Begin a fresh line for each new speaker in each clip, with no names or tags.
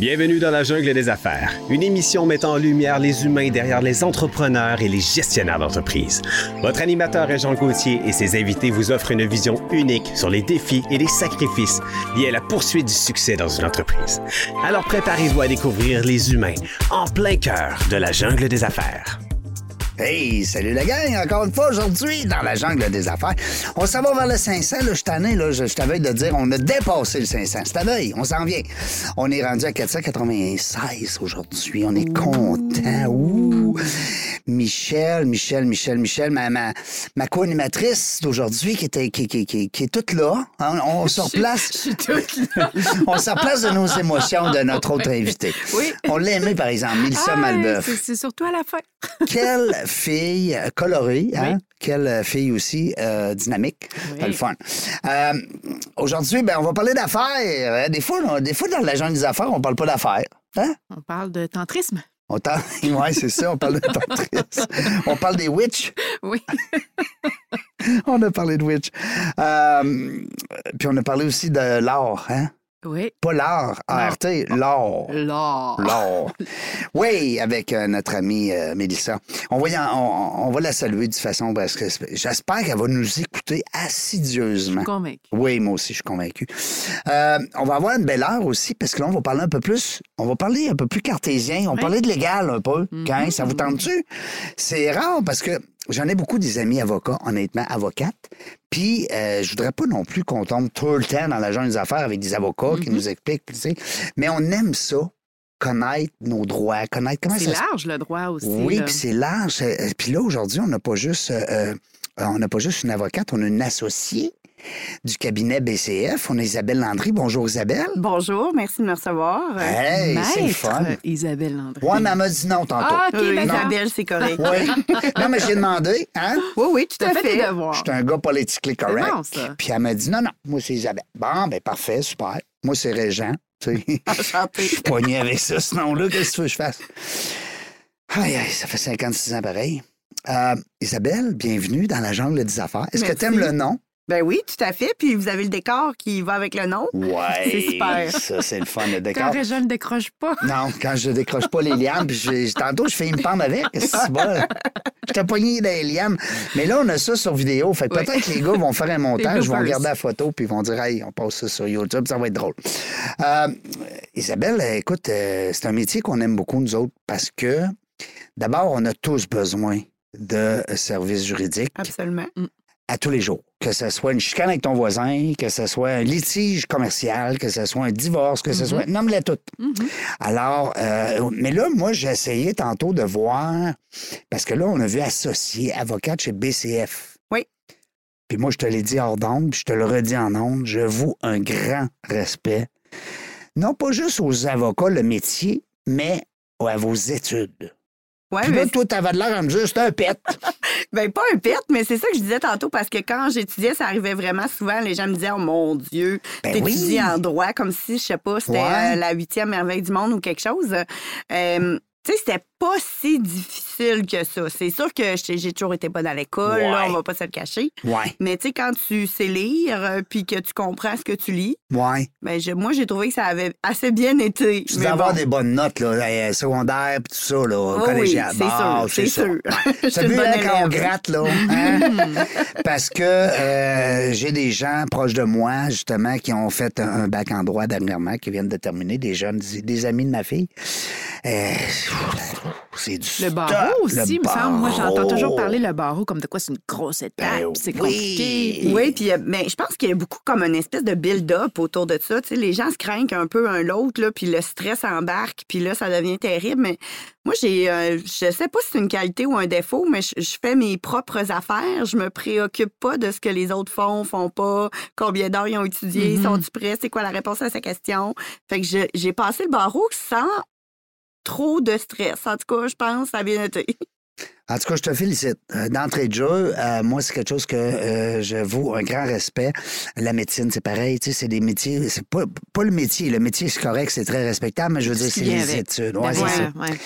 Bienvenue dans la jungle des affaires, une émission mettant en lumière les humains derrière les entrepreneurs et les gestionnaires d'entreprise. Votre animateur est Jean Gauthier et ses invités vous offrent une vision unique sur les défis et les sacrifices liés à la poursuite du succès dans une entreprise. Alors préparez-vous à découvrir les humains en plein cœur de la jungle des affaires.
Hey, salut la gang, encore une fois aujourd'hui dans la jungle des affaires. On s'en va vers le 500, là, je t'en ai, là, je, je t'avais de dire, on a dépassé le 500. C'est à veille, on s'en vient. On est rendu à 496 aujourd'hui, on est content. Ouh! Michel, Michel, Michel, Michel, ma, ma, ma co-animatrice d'aujourd'hui qui, était, qui, qui, qui, qui est toute là. hein, on se replace. On se replace de nos émotions de notre autre invité.
Oui.
On l'a aimé, par exemple, Mélissa
Ah,
Malbeuf.
c'est- C'est surtout à la fin.
Quelle fille colorée, hein?
Oui.
Quelle fille aussi euh, dynamique.
Oui.
Le fun. Euh, Aujourd'hui, ben, on va parler d'affaires. Euh, Des fois, des fois, dans la jungle des affaires, on parle pas d'affaires. Hein?
On parle de tantrisme.
On ouais, c'est ça, on parle de tantrisme. on parle des witch.
Oui.
On a parlé de witch. Euh, puis on a parlé aussi de l'art, hein?
Oui.
Pas l'art, ART, l'art.
L'or.
L'or. Oui, avec euh, notre amie euh, Mélissa. On va, y en- on, on va la saluer de toute façon parce que j'espère qu'elle va nous écouter assidieusement.
Convaincu.
Oui, moi aussi, je suis convaincu. Euh, on va avoir une belle heure aussi parce que là, on va parler un peu plus, on va parler un peu plus cartésien. On
Oui.
parler de légal un peu.
Mhm.
Quand, ça vous tente-tu? C'est rare parce que j'en ai beaucoup des amis avocats, honnêtement, avocates. Puis, euh, je voudrais pas non plus qu'on tombe tout le temps dans la jungle des affaires avec des avocats qui
Mhm.
nous expliquent, tu sais. Mais on aime ça, connaître nos droits, connaître comment
C'est
ça
large, le droit aussi.
oui, puis c'est large. Euh, Puis là, aujourd'hui, on n'a pas juste euh, euh, on n'a pas juste une avocate, on a une associée du cabinet BCF. On a Isabelle Landry. Bonjour, Isabelle.
Bonjour, merci de me recevoir.
Hey, c'est le fun.
Isabelle Landry.
Ouais, mais elle m'a dit non tantôt.
Ah, OK,
Oui. Isabelle, c'est correct.
Oui. Non, mais j'ai demandé, hein?
Oui, oui, tout
Tu
à
fait tes
fait.
devoirs.
Je suis un gars politiquement correct.
bon, ça.
Puis elle m'a dit non, non, moi, c'est Isabelle. Bon, ben parfait, super. Moi, c'est Régent. Tu sais. Je suis pogné avec ça, ce nom-là. Qu'est-ce que tu veux que je fasse? Aïe, aïe, ça fait 56 ans pareil. Euh, Isabelle, bienvenue dans la jungle des affaires. Est-ce que tu aimes le nom?
Ben oui, tout à fait. Puis vous avez le décor qui va avec le nom.
Ouais.
C'est super.
Ça, c'est le fun, le
Quand
décor.
Régent ne décroche pas.
Non, quand je décroche pas les lianes, puis je- tantôt, je fais une pente avec. C'est bon. Je t'ai pogné dans les lianes. Mais là, on a ça sur vidéo. Fait que
Oui.
peut-être que les gars vont faire un montage, vont regarder la photo, puis vont dire, hey, on passe ça sur YouTube, ça va être drôle. Euh, Isabelle, écoute, euh, c'est un métier qu'on aime beaucoup, nous autres, parce que d'abord, on a tous besoin de services juridiques
Absolument.
À tous les jours. Que ce soit une chicane avec ton voisin, que ce soit un litige commercial, que ce soit un divorce, que ce soit. Nomme-les toutes.
Mhm.
Alors, euh, mais là, moi, j'ai essayé tantôt de voir, parce que là, on a vu associé avocate chez BCF.
Oui.
Puis moi, je te l'ai dit hors d'onde, puis je te le redis en onde, je vous un grand respect. Non pas juste aux avocats, le métier, mais à vos études.
Ouais,
Puis là,
mais
toi, t'avais de l'air à me dire, c'est un pet.
ben, pas un pet, mais c'est ça que je disais tantôt parce que quand j'étudiais, ça arrivait vraiment souvent. Les gens me disaient, oh mon Dieu,
Ben
t'étudies
oui.
en droit comme si, je sais pas, c'était
Ouais.
euh, la huitième merveille du monde ou quelque chose. Euh, tu sais, c'était pas si difficile que ça. C'est sûr que j'ai toujours été bonne à l'école, là,
Ouais.
on va pas se le cacher.
Ouais,
Mais tu sais, quand tu sais lire euh, puis que tu comprends ce que tu lis,
ouais.
ben je- moi, j'ai trouvé que ça avait assez bien été.
Tu dois avoir
bon.
des bonnes notes, là, euh, secondaires, puis tout ça, là,
Oh
collégial.
oui, c'est sûr, c'est sûr. Une
vu, quand on gratte, là? hein? Parce que euh, j'ai des gens proches de moi, justement, qui ont fait un, un bac en droit dernièrement, qui viennent de terminer, des jeunes, des, des amis de ma fille. Euh, c'est du
Le
stock,
barreau aussi,
le
me semble. Moi, j'entends toujours parler le barreau comme de quoi c'est une grosse étape,
Ben
c'est
oui.
compliqué.
Oui, puis euh, ben, je pense qu'il y a beaucoup comme une espèce de build-up autour de ça. Tu sais, les gens se craignent un peu un l'autre, là, puis le stress embarque, puis là, ça devient terrible. Mais moi, j'ai, euh, je sais pas si c'est une qualité ou un défaut, mais je, je fais mes propres affaires. Je me préoccupe pas de ce que les autres font, font pas, combien d'heures ils ont étudié,
Mhm.
sont-ils prêts, c'est quoi la réponse à sa question? Fait que je- j'ai passé le barreau sans trop de stress. En tout cas, je pense a bien été.
En tout cas, je te félicite. Euh, D'entrée de jeu, euh, moi, c'est quelque chose que euh, je vaux un grand respect. La médecine, c'est pareil. Tu sais, c'est des métiers. C'est pas, pas le métier. Le métier, c'est correct, c'est très respectable, mais je veux dire, c'est les
avec.
études.
Ben
Ouais, c'est ça.
ouais, ouais.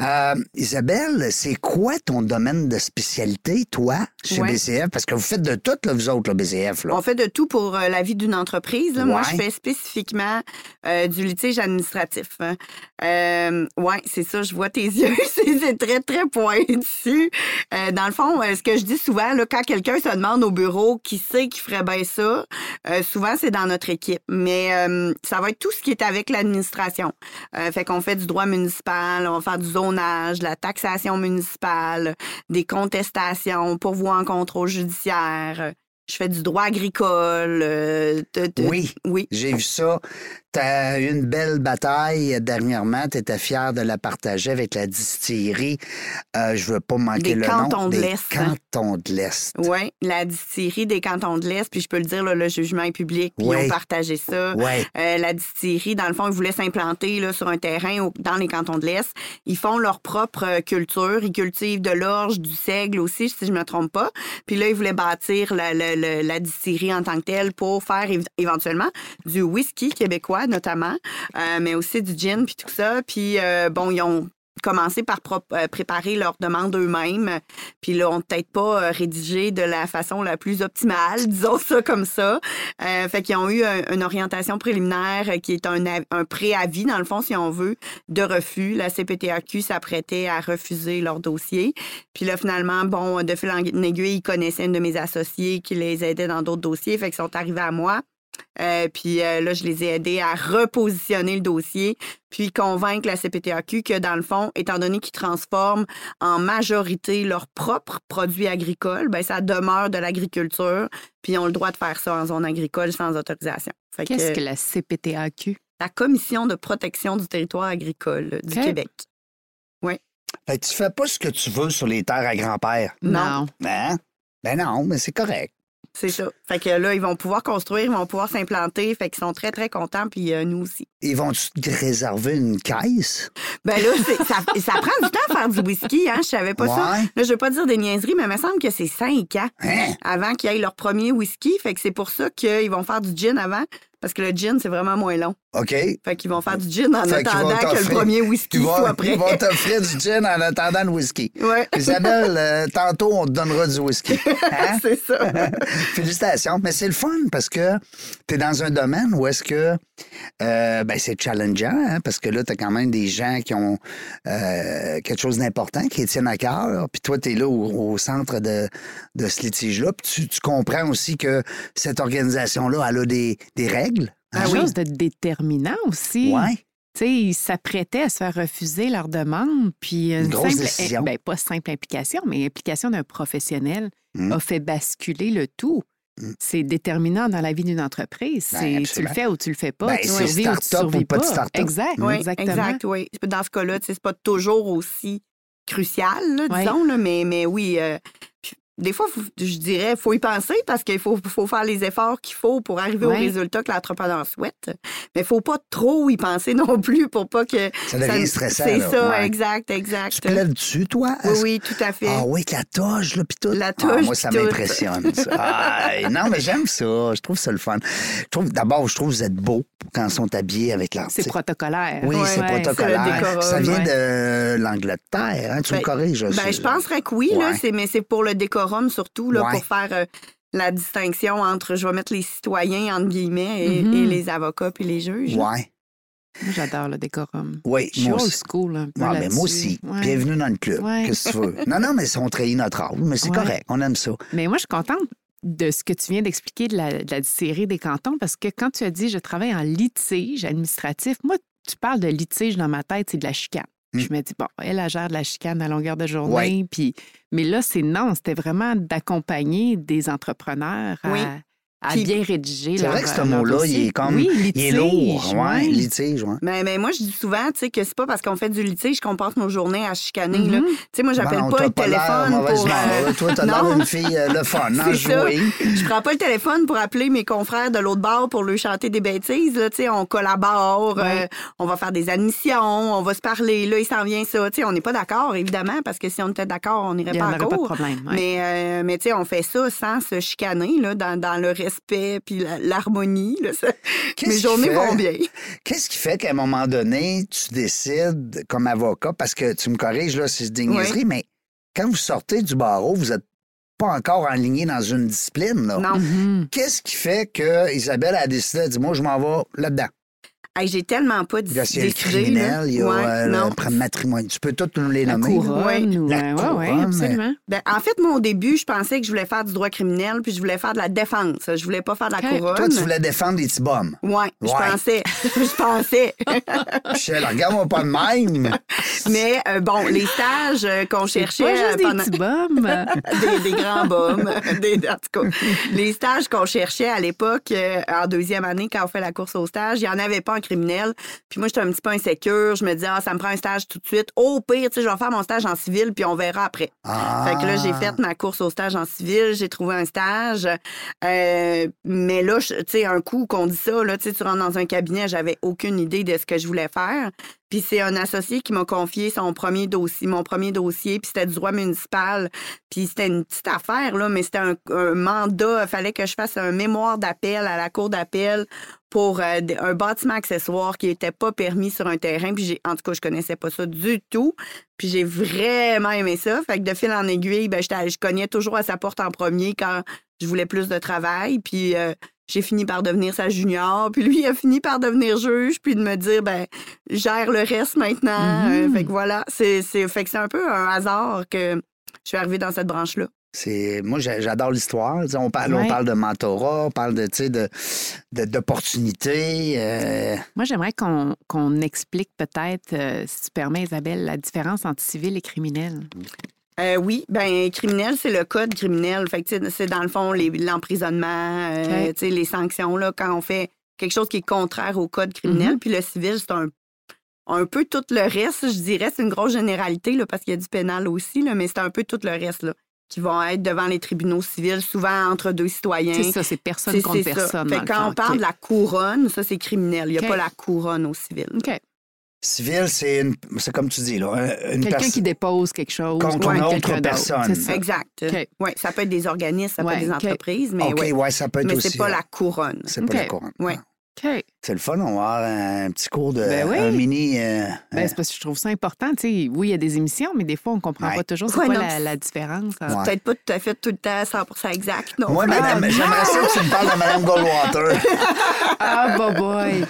Euh, Isabelle, c'est quoi ton domaine de spécialité, toi, chez
Ouais.
BCF? Parce que vous faites de tout, là, vous autres, là, BCF. Là.
On fait de tout pour la vie d'une entreprise. là. Moi, je fais spécifiquement du litige administratif. hein. Oui, c'est ça, je vois tes yeux. c'est très, très pointu. Euh, dans le fond, euh, ce que je dis souvent, là, quand quelqu'un se demande au bureau qui sait qui ferait bien ça, euh, souvent, c'est dans notre équipe. Mais euh, ça va être tout ce qui est avec l'administration. Fait qu'on fait du droit municipal, on va faire du zonage, de la taxation municipale, des contestations, pourvoi en contrôle judiciaire. Je fais du droit agricole. euh, de- de-
Oui.
Oui.
J'ai vu ça. Tu as eu une belle bataille dernièrement. Tu étais fier de la partager avec la distillerie. Euh, je veux pas manquer
Des
le
cantons
nom.
de
Des cantons de l'Est.
Oui, la distillerie des cantons de l'Est, puis je peux le dire, là, le jugement est public, puis ils ont partagé ça.
Ouais.
Euh, la distillerie, dans le fond, ils voulaient s'implanter là, sur un terrain au- dans les cantons de l'Est. Ils font leur propre euh, culture. Ils cultivent de l'orge, du seigle aussi, si je ne me trompe pas. Puis là, ils voulaient bâtir la, la- la- la distillerie en tant que telle pour faire év- éventuellement du whisky québécois, notamment, euh, mais aussi du gin, puis tout ça. Puis, euh, bon, ils ont commencé par euh, préparer leurs demandes eux-mêmes. Puis là, on peut-être pas rédigé de la façon la plus optimale, disons ça comme ça. Fait qu'ils ont eu un- une orientation préliminaire qui est un préavis, dans le fond, si on veut, de refus. La CPTAQ s'apprêtait à refuser leur dossier. Puis là, finalement, bon, de fil en aiguille, ils connaissaient une de mes associés qui les aidait dans d'autres dossiers. Fait qu'ils sont arrivés à moi. Euh, puis euh, là, je les ai aidés à repositionner le dossier, puis convaincre la CPTAQ que, dans le fond, étant donné qu'ils transforment en majorité leurs propres produits agricoles, ben ça demeure de l'agriculture, puis ils ont le droit de faire ça en zone agricole sans autorisation.
Qu'est-ce
que,
que la CPTAQ?
la Commission de protection du territoire agricole du. Québec.
Fait que tu fais pas ce que tu veux sur les terres à grand-père.
Non.
Hein? Ben non, mais c'est correct.
C'est ça. Fait que là, ils vont pouvoir construire, ils vont pouvoir s'implanter, fait qu'ils sont très, très contents, puis euh, nous aussi.
Ils vont-tu te réserver une caisse?
Ben là, ça, ça prend du temps à faire du whisky, hein? Je savais pas ça. Là, je veux pas dire des niaiseries, mais il me semble que c'est cinq ans
Hein?
avant qu'ils aient leur premier whisky. Fait que c'est pour ça qu'ils vont faire du gin avant, parce que le gin, c'est vraiment moins long.
OK.
Fait qu'ils vont faire du gin en
Fait
attendant que le premier whisky
Ils vont,
soit prêt.
ils vont t'offrir du gin en attendant le whisky.
Ouais.
Isabelle, euh, tantôt, on te donnera du whisky. Hein?
c'est ça.
Félicitations. Mais c'est le fun parce que tu es dans un domaine où est-ce que euh, ben, c'est challengeant, hein, parce que là, tu as quand même des gens qui ont euh, quelque chose d'important, qui les tiennent à cœur. Puis toi, tu es là au, au centre de, de ce litige-là. Puis tu, tu comprends aussi que cette organisation-là, elle a des, des règles.
Ah
Quelque
oui.
chose de déterminant aussi.
Ouais.
Tu sais, ils s'apprêtaient à se faire refuser leur demande, puis une,
Une grosse
simple,
décision.
ben, pas simple implication, mais implication d'un professionnel
Mm.
a fait basculer le tout. C'est déterminant dans la vie d'une entreprise.
Ben,
tu le fais ou tu le fais pas.
Ben,
tu survis ou tu
start-up ou
survis
pas de
pas.
start-up.
Exact,
Oui,
exactement.
exact, oui. Dans ce cas-là, c'est pas toujours aussi crucial, là, disons, là, mais, mais oui. euh, des fois, faut- je dirais, faut y penser parce qu'il faut, faut faire les efforts qu'il faut pour arriver au résultat que l'entrepreneur souhaite. Mais il faut pas trop y penser non plus pour pas que.
Ça devient stressant,
C'est ça,
ouais.
exact, exact.
Tu plaides dessus, toi?
Oui, oui, tout à fait.
Ah oui, avec la toge, là, puis tout.
La
Ah,
toge,
moi, ça m'impressionne. Ah, non, mais j'aime ça. Je trouve ça le fun. Je trouve, d'abord, je trouve que vous êtes beaux quand ils sont habillés avec leur...
C'est protocolaire.
Oui,
Ouais,
c'est
Ouais.
protocolaire.
décorum,
ça vient
ouais.
de l'Angleterre, hein? Tu me
Ben,
corriges.
Ben, je penserais que oui, là, mais c'est pour le décorum surtout, là,
Ouais.
pour faire euh, la distinction entre, je vais mettre les citoyens, entre guillemets, et,
Mhm.
et les avocats puis les juges.
Ouais.
Moi, j'adore le décorum.
Oui,
Je suis
moi
old school un peu
ben,
là-dessus.
moi aussi.
Ouais.
Bienvenue dans le club.
Ouais.
Qu'est-ce que tu veux? Non, non, mais ils ont trahi notre âge. Mais c'est correct. On aime ça.
Mais moi, je suis contente de ce que tu viens d'expliquer de la, de la série des cantons parce que quand tu as dit je travaille en litige administratif, moi, tu parles de litige dans ma tête, c'est de la chicane.
Mm.
Je me dis, bon, elle, elle gère de la chicane à longueur de journée. Puis... Mais là, c'est non, c'était vraiment d'accompagner des entrepreneurs à,
Oui.
À
Puis-
bien rédiger.
C'est vrai que ce
leur
mot-là, il est comme.
Oui,
il est
litige,
lourd. Ouais,
ouais.
litige, ouais.
Mais, mais moi, je dis souvent, tu sais, que c'est pas parce qu'on fait du litige qu'on passe nos journées à chicaner, là. Tu sais, moi, j'appelle
Bon,
pas le téléphone pour... euh.
Toi, t'as l'air d'une fille euh, le fun,
ça.
jouer.
Je prends pas le téléphone pour appeler mes confrères de l'autre bord pour leur chanter des bêtises. Là, tu sais, on collabore,
Ouais.
euh, on va faire des admissions, on va se parler. Là, il s'en vient ça. Tu sais, on n'est pas d'accord, évidemment, parce que si on était d'accord, on n'irait pas
en pas de
cours.
problème. ouais.
Mais, euh, mais tu sais, on fait ça sans se chicaner, là, dans, dans le respect puis l'harmonie. Mes
qui
journées
fait-
vont bien.
Qu'est-ce qui fait qu'à un moment donné, tu décides comme avocat, parce que tu me corriges là, c'est des niaiseries, mais quand vous sortez du barreau, vous n'êtes pas encore enligné dans une discipline. Là.
Non.
Mhm.
Qu'est-ce qui fait que Isabelle a décidé, elle dit, moi, je m'en vais là-dedans?
Hey, J'ai tellement pas
Il y a le criminel, il y a
Ouais,
euh,
non.
le. Tu peux tous nous les
La
nommer.
couronne. ou-
La
ouais, ouais, ouais,
couronne,
absolument.
Ben, en fait, moi, au début, je pensais que je voulais faire du droit criminel, puis je voulais faire de la défense. Je voulais pas faire de la couronne.
Toi, tu voulais défendre des petits bums.
Ouais, je pensais. je pensais.
Michel, regarde-moi pas de même.
Mais euh, bon, les stages euh, qu'on cherchait
pas juste
euh,
des
pendant
petits
des, des grands bums, des, en tout cas, les stages qu'on cherchait à l'époque euh, en deuxième année quand on fait la course au stage, il y en avait pas en criminel. Puis moi, j'étais un petit peu insécure. Je me disais, ah, ça me prend un stage tout de suite. Au pire, tu sais, je vais faire mon stage en civil, puis on verra après.
Ah.
Fait que là, j'ai fait ma course au stage en civil, j'ai trouvé un stage. Euh, mais là, tu sais, un coup qu'on dit ça, là, tu sais, tu rentres dans un cabinet, j'avais aucune idée de ce que je voulais faire. Puis c'est un associé qui m'a confié son premier dossier, mon premier dossier, puis c'était du droit municipal. Puis c'était une petite affaire, là, mais c'était un, un mandat. Il fallait que je fasse un mémoire d'appel à la cour d'appel pour euh, un bâtiment accessoire qui n'était pas permis sur un terrain. Puis j'ai, en tout cas, je connaissais pas ça du tout. Puis j'ai vraiment aimé ça. Fait que de fil en aiguille, ben, je cognais toujours à sa porte en premier quand je voulais plus de travail. Puis euh, j'ai fini par devenir sa junior. Puis lui, il a fini par devenir juge. Puis de me dire, ben, gère le reste maintenant. Euh, fait que voilà, c'est, c'est, fait que c'est un peu un hasard que je suis arrivée dans cette branche-là.
C'est moi j'a- j'adore l'histoire. On parle, on parle de mentorat, on parle de tu sais, de de- d'opportunités. euh,
Moi, j'aimerais qu'on qu'on explique peut-être, euh, si tu permets, Isabelle, la différence entre civil et criminel.
Euh, oui, ben criminel, c'est le code criminel. Fait que, tu sais, c'est dans le fond l'emprisonnement, euh,
Ok.
tu sais, les sanctions là, quand on fait quelque chose qui est contraire au code criminel.
Mhm.
Puis le civil, c'est un, un peu tout le reste. Je dirais, c'est une grosse généralité là, parce qu'il y a du pénal aussi, là, mais c'est un peu tout le reste là, qui vont être devant les tribunaux civils, souvent entre deux citoyens.
C'est ça, c'est personne contre
ça.
personne.
Fait quand on parle de la couronne, ça, c'est criminel. Il n'y a pas la couronne au civil.
OK.
Civil, c'est comme tu dis là,
Quelqu'un qui dépose quelque chose
Contre une autre personne.
Exact.
OK.
Ouais, ça peut être des organismes, ça peut être des entreprises, mais,
OK,
ouais.
ouais, ça peut être
mais
aussi.
c'est pas la couronne.
C'est pas la couronne. C'est le fun, on va avoir un petit cours de
Ben oui.
un mini euh,
Ben, c'est parce que je trouve ça important. Tu sais, oui, il y a des émissions, mais des fois, on ne comprend
Ouais.
pas toujours c'est
Ouais,
quoi
non,
la, différence.
Ouais.
Peut-être pas tout à fait tout le temps 100% exact. Non.
Moi,
Ah,
madame, j'aimerais ça que tu me parles de Mme Goldwater.
Ah, bah boy!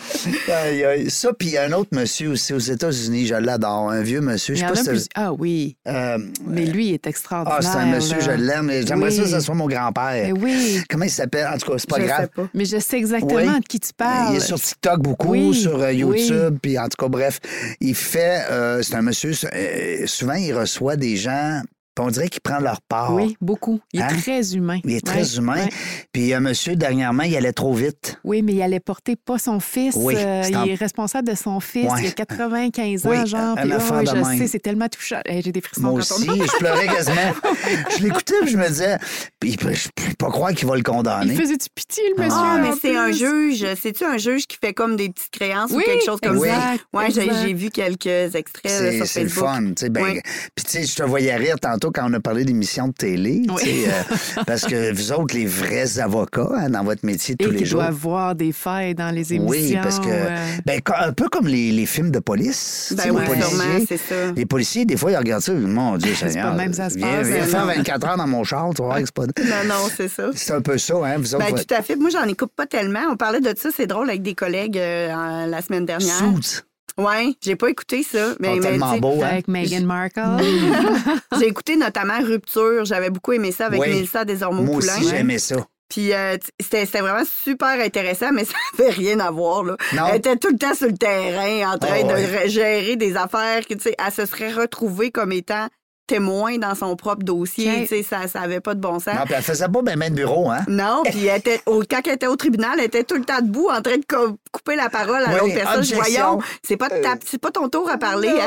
Ça, puis il y a un autre monsieur aussi aux États-Unis, je l'adore, un vieux monsieur. Je sais pas si
plus... Ah oui,
euh,
mais lui, il est extraordinaire.
ah, c'est un monsieur, je l'aime. mais J'aimerais ça que ce soit mon grand-père.
Oui,
Comment il s'appelle? En tout cas, c'est pas
je
grave.
sais pas.
mais je sais exactement
Oui.
de qui tu parles.
Il est sur TikTok beaucoup,
Oui,
sur euh, YouTube,
oui.
puis en tout cas, bref, il fait, euh, c'est un monsieur, euh, souvent il reçoit des gens, puis on dirait qu'il prend leur part.
Oui, beaucoup. Il est
Hein?
très humain.
Il est très
Ouais,
humain.
ouais.
Puis il y a un monsieur, dernièrement, il allait trop vite.
Oui, mais il allait porter pas son fils.
Oui,
euh, il
en-
est responsable de son fils.
Ouais.
Il a 95
Oui,
ans, genre.
un
Puis,
enfant
oh,
de
je
même.
sais, c'est tellement touchant. Hey, J'ai des frissons
Moi
quand on
aussi, je pleurais quasiment. je l'écoutais, puis je me disais, puis je peux pas croire qu'il va le condamner.
Il faisait du pitié, le monsieur.
Ah, mais c'est un juge. C'est-tu un juge qui fait comme des petites créances
Oui,
ou quelque chose comme ça?
exact,
Ouais, j'ai vu quelques extraits là, sur
c'est le
Facebook.
fun. tu sais, Ben,
Oui.
Puis, tu sais, je te voyais rire tantôt quand on a parlé d'émissions de télé.
Oui.
euh, parce que vous autres, les vrais avocats hein, dans votre métier de tous les
qui
jours.
doivent voir des failles dans les émissions.
Oui, parce que.
euh,
Ben, un peu comme les, les films de police.
Ben
les
oui,
policiers.
ça.
Les policiers, des fois, ils regardent ça. Mon Dieu, Seigneur.
pas même ça se
viens,
passe,
Viens
hein,
faire
non.
24 heures dans mon char, tu que c'est pas.
Non, non, c'est ça.
C'est un peu ça, hein, vous autres.
Ben,
votre-
tout à fait. Moi, j'en écoute pas tellement. On parlait de ça, c'est drôle, avec des collègues euh, la semaine dernière.
Suits.
Ouais, j'ai pas écouté ça. Mais, mais,
tellement beaux, hein.
Avec Meghan Markle.
j'ai écouté notamment Rupture. J'avais beaucoup aimé ça avec
Oui.
Mélissa
Moi
Desormeaux-Poulain.
aussi, j'aimais ça.
Puis euh, c'était c'était vraiment super intéressant, mais ça n'avait rien à voir. Là.
Non.
Elle était tout le temps sur le terrain en train
Ah,
de
ouais.
gérer des affaires que, tu sais, elle se serait retrouvée comme étant témoin dans son propre dossier.
Ok.
Tu sais, ça n'avait pas de bon sens.
Non, puis elle faisait pas même de bureau, hein?
Non, puis elle était, au, quand elle était au tribunal, elle était tout le temps debout en train de co- couper la parole à
Oui,
l'autre personne.
Objection.
Voyons, c'est pas, ta- c'est pas ton tour à parler.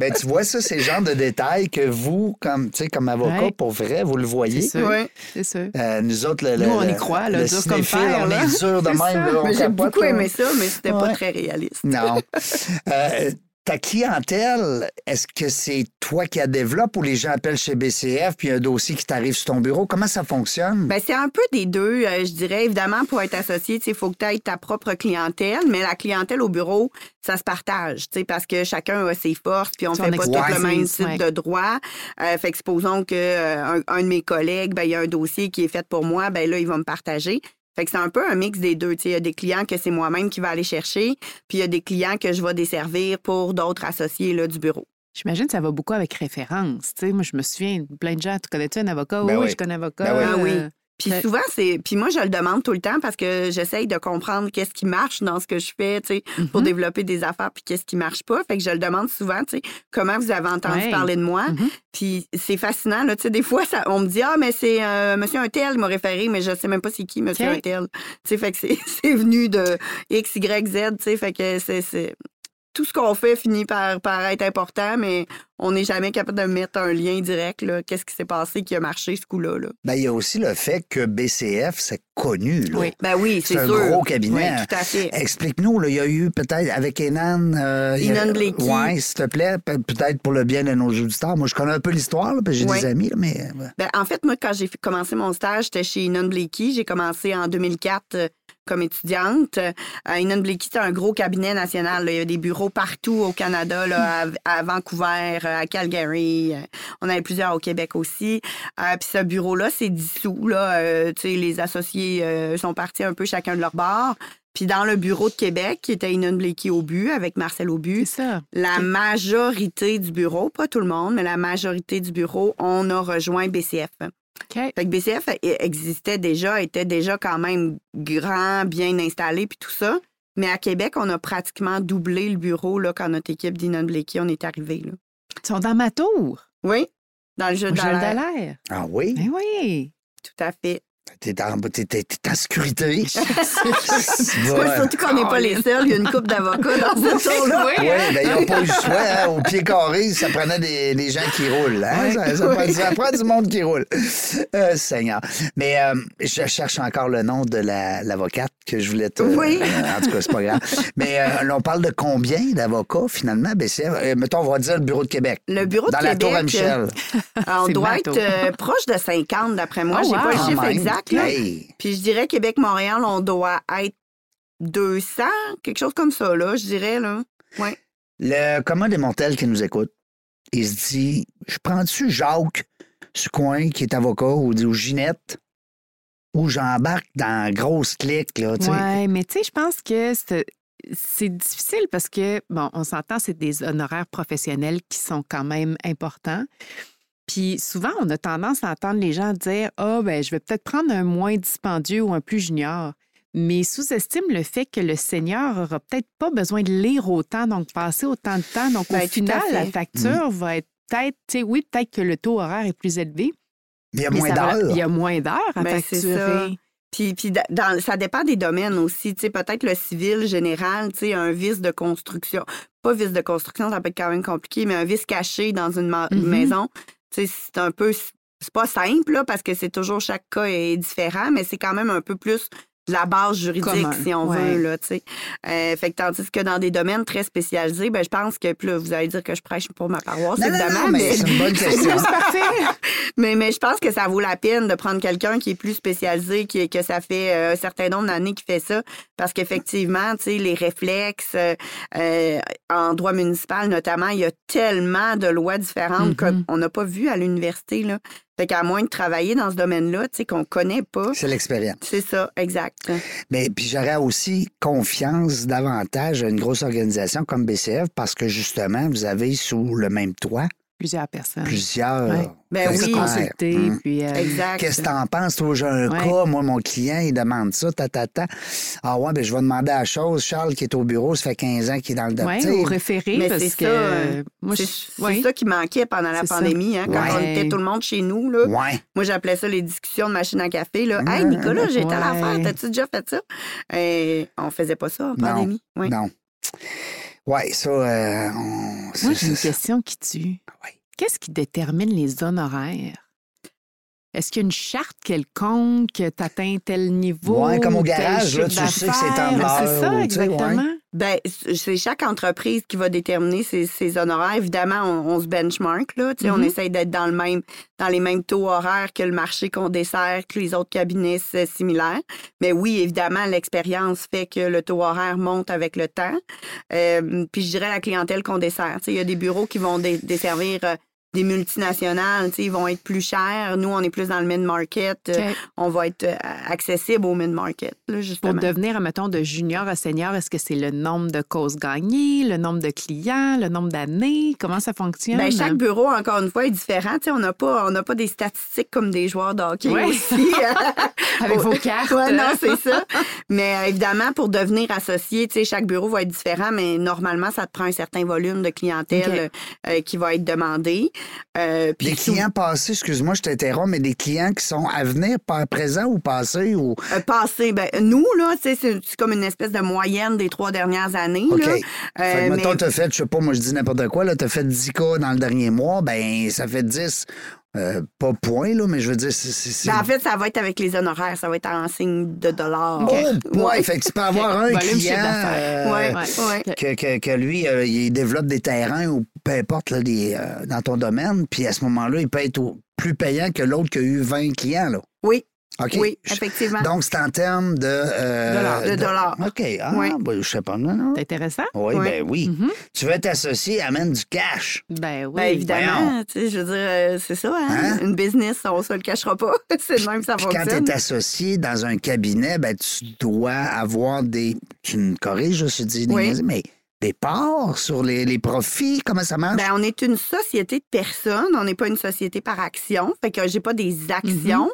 Ben, tu vois, ça, c'est le genre de détails que vous, comme, tu sais, comme avocat,
Ouais.
pour vrai, vous le voyez.
C'est sûr.
Ouais.
C'est sûr.
Euh, nous autres, le, le-
Nous, on y croit, là,
le
dur comme
cinéphile,
fer,
on
là.
est dur de même.
ça.
j'ai beaucoup aimé ça, mais c'était
Ouais.
pas très réaliste.
Non. Euh, ta clientèle, est-ce que c'est toi qui la développe ou les gens appellent chez BCF puis il y a un dossier qui t'arrive sur ton bureau? Comment ça fonctionne?
Ben, c'est un peu des deux, euh, je dirais. Évidemment, pour être associé, il faut que tu aies ta propre clientèle, mais la clientèle au bureau, ça se partage, tu sais, parce que chacun a ses forces, puis on fait pas tout le même type
ouais.
de droit. Euh, fait que supposons que euh, un, un de mes collègues, ben, il y a un dossier qui est fait pour moi, ben là, il va me partager. Fait que c'est un peu un mix des deux. tu sais. Il y a des clients que c'est moi-même qui va aller chercher, puis il y a des clients que je vais desservir pour d'autres associés là, du bureau.
J'imagine que ça va beaucoup avec référence. Tu sais, moi, je me souviens, plein de gens, tu connais-tu un avocat?
Ben
oui,
oui.
je connais un avocat.
Ben oui.
Ah oui.
Euh,
Puis
Ouais.
souvent, c'est. Puis moi, je le demande tout le temps parce que j'essaye de comprendre qu'est-ce qui marche dans ce que je fais, tu sais, pour
mhm.
développer des affaires, puis qu'est-ce qui marche pas. Fait que je le demande souvent, tu sais, comment vous avez entendu
Ouais.
parler de moi.
Mhm.
Puis c'est fascinant, là, tu sais, des fois, ça, on me dit, ah, mais c'est euh, Monsieur Untel m'a référé, mais je sais même pas c'est qui, Monsieur
Ok.
Untel. Tu sais, fait que c'est c'est venu de X, Y, Z, tu sais, fait que c'est. Tout ce qu'on fait finit par, par être important, mais on n'est jamais capable de mettre un lien direct. Qu'est-ce qui s'est passé qui a marché ce coup-là, là.
Ben, il y a aussi le fait que BCF, c'est connu. Là.
Oui.
Ben oui,
C'est un
sûr.
gros cabinet.
Oui, tout à fait.
Explique-nous, il y a eu peut-être avec Enan. Euh, a-
Enan Blakey.
Ouais, s'il te plaît, pe- peut-être pour le bien de nos auditeurs. Moi, je connais un peu l'histoire, parce que j'ai des amis, là, mais. euh,
Ben, en fait, moi, quand j'ai commencé mon stage, j'étais chez Inon Blakey. J'ai commencé en 2004 euh, comme étudiante. Euh, Inon c'est un gros cabinet national. là. Il y a des bureaux partout au Canada, là, à, à Vancouver, euh, à Calgary. Euh, On avait plusieurs au Québec aussi. Euh, Puis ce bureau-là, c'est dissous. Là. Euh, les associés sont partis un peu chacun de leur bord. Puis dans le bureau de Québec, qui était Inon Blakey au but, avec Marcel Aubu,
ça.
la majorité du bureau, pas tout le monde, mais la majorité du bureau, on a rejoint BCF.
OK.
Fait que BCF e- existait déjà, était déjà quand même grand, bien installé, puis tout ça. Mais à Québec, on a pratiquement doublé le bureau là, quand notre équipe d'Inon Blakey, on est arrivé. Là.
Ils sont dans ma tour.
Oui, dans le jeu
Au
de l'air.
Ah oui?
Ben oui.
Tout à fait.
T'es en, en sécurité.
Ouais,
Ouais.
surtout qu'on n'est pas les seuls. Il y a une couple d'avocats dans ce tour-là.
Oui,
Oui, ben, ils n'ont pas eu le choix. hein. Au pied carré, ça prenait des, des gens qui roulent. hein.
Ouais.
Ça, ça prend, ça prend du monde qui roule. Euh, Seigneur. Mais euh, je cherche encore le nom de la- l'avocate que je voulais te.
Oui.
Euh, en tout cas, c'est pas grave. Mais euh, on parle de combien d'avocats, finalement? Ben, euh, mettons, on va dire le bureau de Québec.
Le bureau de
Dans la
Québec,
tour à Michel.
euh, on doit
bateau.
être euh, proche de 50, d'après moi.
Oh,
J'ai
wow.
pas le chiffre
même.
Exact. Là.
Hey.
Puis je dirais Québec-Montréal, on doit être 200, quelque chose comme ça, là, je dirais. Là. Ouais.
Le commun des Montels qui nous écoute, il se dit Je prends-tu Jacques, ce coin qui est avocat, ou, ou Ginette, ou j'embarque dans grosse clique, là.
Oui, mais tu sais, je pense que c'est c'est difficile parce que, bon, on s'entend, c'est des honoraires professionnels qui sont quand même importants. Puis souvent, on a tendance à entendre les gens dire Ah, ben, je vais peut-être prendre un moins dispendieux ou un plus junior. Mais sous-estime le fait que le senior aura peut-être pas besoin de lire autant, donc passer autant de temps. Donc,
Ben,
au
à
final, la facture va être peut-être, tu sais, oui, peut-être que le taux horaire est plus élevé.
Il y a
mais
moins d'heures.
Il y a moins d'heures à
Ben, c'est ça.
facturer.
Puis, puis dans, ça dépend des domaines aussi. Tu sais, peut-être le civil général, tu sais, un vice de construction. Pas vice de construction, ça peut être quand même compliqué, mais un vice caché dans une ma-
Mhm.
maison, c'est un peu. C'est pas simple, parce que c'est toujours chaque cas est différent, mais c'est quand même un peu plus la base juridique,
Commun,
si on
ouais.
veut, là, tu sais. Euh, fait que tandis que dans des domaines très spécialisés, ben, je pense que, puis là, vous allez dire que je prêche pour ma paroisse,
Non,
évidemment,
non, mais
mais
c'est une bonne question.
Mais, mais je pense que ça vaut la peine de prendre quelqu'un qui est plus spécialisé, qui, que ça fait euh, un certain nombre d'années qu'il fait ça, parce qu'effectivement, tu sais, les réflexes euh, en droit municipal notamment, il y a tellement de lois différentes
Mhm.
qu'on n'a pas vu à l'université, là. Fait qu'à moins de travailler dans ce domaine-là, tu sais, qu'on connaît pas,
C'est l'expérience.
c'est ça, exact.
Mais puis j'aurais aussi confiance davantage à une grosse organisation comme BCF parce que justement, vous avez sous le même toit
Plusieurs personnes.
Plusieurs.
Ouais.
Ben oui.
consulter,
Mm.
puis... euh,
Exact.
Qu'est-ce que t'en penses? Toi, j'ai un
Ouais.
cas, moi, mon client, il demande ça, ta, ta, ta. Ah ouais, ben je vais demander à la chose. Charles, qui est au bureau, ça fait 15 ans qu'il est dans le
ouais,
dossier.
au référé,
Mais
parce
c'est
que...
ça,
euh, moi,
C'est
ouais.
ça qui manquait pendant la pandémie, hein, quand
Ouais.
on était tout le monde chez nous. Là.
Ouais.
Moi, j'appelais ça les discussions de machine à café. Là. Hey, Nicolas, j'ai telle
Ouais.
affaire. T'as-tu déjà fait ça? Et on faisait pas ça en
Non.
pandémie. Oui.
Non. Ouais, ça, euh, on-
Moi, j'ai une question qui tue.
Ouais.
Qu'est-ce qui détermine les honoraires? Est-ce qu'il y a une charte quelconque que tu atteins tel niveau?
Ouais, comme au garage, là,
chiffre
tu sais que c'est en heure,
C'est ça,
ou, ouais.
exactement.
Ben, c'est chaque entreprise qui va déterminer ses, ses honoraires. Évidemment, on, on se benchmark, là. Tu sais, On
Mhm.
essaye d'être dans le même, dans les mêmes taux horaires que le marché qu'on dessert, que les autres cabinets c'est similaires. Mais oui, évidemment, l'expérience fait que le taux horaire monte avec le temps. Euh, puis je dirais la clientèle qu'on dessert. Tu sais, Il y a des bureaux qui vont dé- desservir euh, des multinationales, tu sais, ils vont être plus chers. Nous, on est plus dans le mid-market. Euh. On va être euh, accessible au mid-market, là,
Pour
justement.
devenir, mettons, de junior à senior, est-ce que c'est le nombre de causes gagnées, le nombre de clients, le nombre d'années? Comment ça fonctionne?
Ben, chaque bureau, encore une fois, est différent. Tu sais, on n'a pas, on n'a pas des statistiques comme des joueurs de hockey
Ouais.
aussi.
Avec vos cartes.
Ouais, non, c'est ça. Mais euh, évidemment, pour devenir associé, tu sais, chaque bureau va être différent, mais normalement, ça te prend un certain volume de clientèle euh, qui va être demandé. Euh,
Des clients passés, excuse-moi, je t'interromps, mais des clients qui sont à venir, pas présents ou passés ou.
euh, passé, ben, nous, là, c'est comme une espèce de moyenne des trois dernières années.
OK.
Là.
Fait que,
Euh,
mettons,
mais-
t'as fait, je sais pas, moi, je dis n'importe quoi, là, t'as fait 10 cas dans le dernier mois, ben, ça fait 10. Euh, pas points, là, mais je veux dire, c'est. c'est- c'est-
Ben, en fait, ça va être avec les honoraires, ça va être en signe de dollars.
Oh, ouais, fait que tu peux avoir un client euh,
Ouais,
Ouais.
ouais.
que, que, que lui, euh, il développe des terrains ou peu importe là, des, euh, dans ton domaine, puis à ce moment-là, il peut être au- plus payant que l'autre qui a eu 20 clients. Là.
Oui,
OK?
oui, effectivement.
Donc, c'est en termes de. euh,
Dollars.
De dollars.
OK. Ah,
Oui.
ben, je sais pas. Non, non.
C'est intéressant?
Oui,
Oui.
ben oui.
Mhm.
Tu veux être associé, amène du cash.
Ben oui.
Ben, évidemment, tu sais, je veux dire, euh, c'est ça, hein?
Hein?
Une business, on se le cachera pas. c'est le même que ça
Puis quand
fonctionne.
tu es associé dans un cabinet, ben, tu dois avoir des. Tu me corriges, je suis dit,
Oui.
mais des parts sur les, les profits, comment ça marche?
Ben, on est une société de personnes, on n'est pas une société par action. Fait que j'ai pas des actions.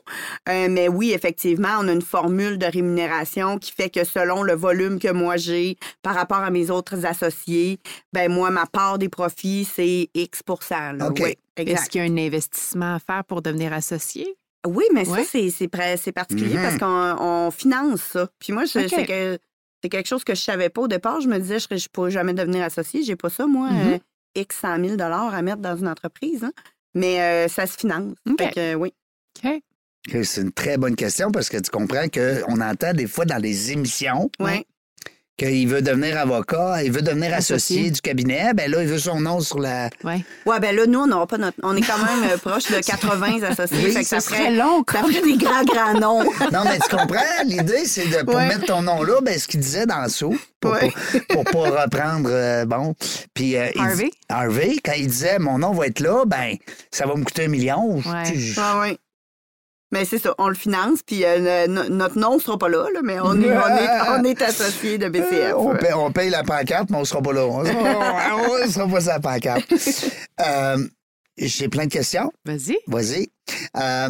Euh, mais oui, effectivement, on a une formule de rémunération qui fait que selon le volume que moi j'ai par rapport à mes autres associés, ben moi, ma part des profits, c'est X là.
OK.
Oui,
Est-ce qu'il y a un investissement à faire pour devenir associé?
Oui, mais
Ouais.
ça, c'est, c'est, pré- c'est particulier
Mhm.
parce qu'on on finance ça. Puis moi, je, c'est, que, c'est quelque chose que je savais pas au départ. Je me disais, je ne pourrais jamais devenir associé. J'ai pas ça, moi,
Mhm.
euh, X 100 000 à mettre dans une entreprise. hein. Mais euh, ça se finance.
OK.
Fait que, euh, oui.
OK.
Ok, C'est une très bonne question parce que tu comprends qu'on entend des fois dans les émissions
Ouais.
Qu'il veut devenir avocat, il veut devenir associé,
Associé.
du cabinet. Ben là, il veut son nom sur la.
Ouais.
Ouais, ben là, nous, on n'aura pas notre. On est quand même euh, proche de 80 associés.
Oui,
fait que ça,
serait long,
ça ferait des grands, grands noms.
Non, mais tu comprends? L'idée, c'est de pour
Ouais.
mettre ton nom là, ben, ce qu'il disait dans le saut, pour,
Ouais.
pour, pour pas reprendre. euh, bon. Puis, euh,
Harvey?
Harvey, quand il disait mon nom va être là, ben, ça va me coûter un million.
Ouais.
Je-
Ouais, ouais. Mais c'est ça, on le finance, puis euh, no- notre nom ne sera pas là, là, mais on est, on est, on est associé de BCF.
on, paye, on paye la pancarte, mais on sera pas là. On sera, on sera pas sur la pancarte. Euh, J'ai plein de questions.
Vas-y.
Vas-y. Euh,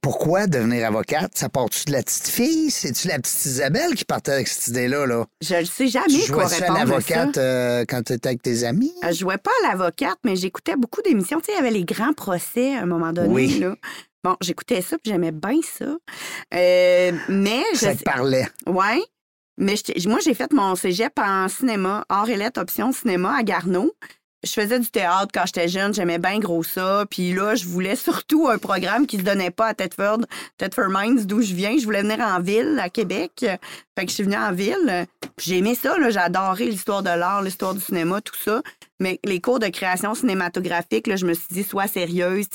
pourquoi devenir avocate? Ça part-tu de la petite fille? C'est-tu la petite Isabelle qui partait avec cette idée-là? Là?
Je ne sais jamais
Tu
quoi répondre à
l'avocate euh, quand tu étais avec tes amis?
Euh, Je jouais pas à l'avocate, mais j'écoutais beaucoup d'émissions. Tu sais, il y avait les grands procès à un moment donné.
Oui.
Là. Bon, j'écoutais ça, puis j'aimais bien ça. Euh, mais je
Ça te parlait.
Ouais. Mais moi, j'ai fait mon cégep en cinéma, hors lettres, option cinéma à Garneau. Je faisais du théâtre quand j'étais jeune, j'aimais bien gros ça. Puis là, je voulais surtout un programme qui se donnait pas à Thetford, Thetford Mines, d'où je viens. Je voulais venir en ville, à Québec. Fait que je suis venue en ville. Puis J'ai aimé ça, là. J'ai adoré l'histoire de l'art, l'histoire du cinéma, tout ça. Mais les cours de création cinématographique, là, je me suis dit, sois sérieuse.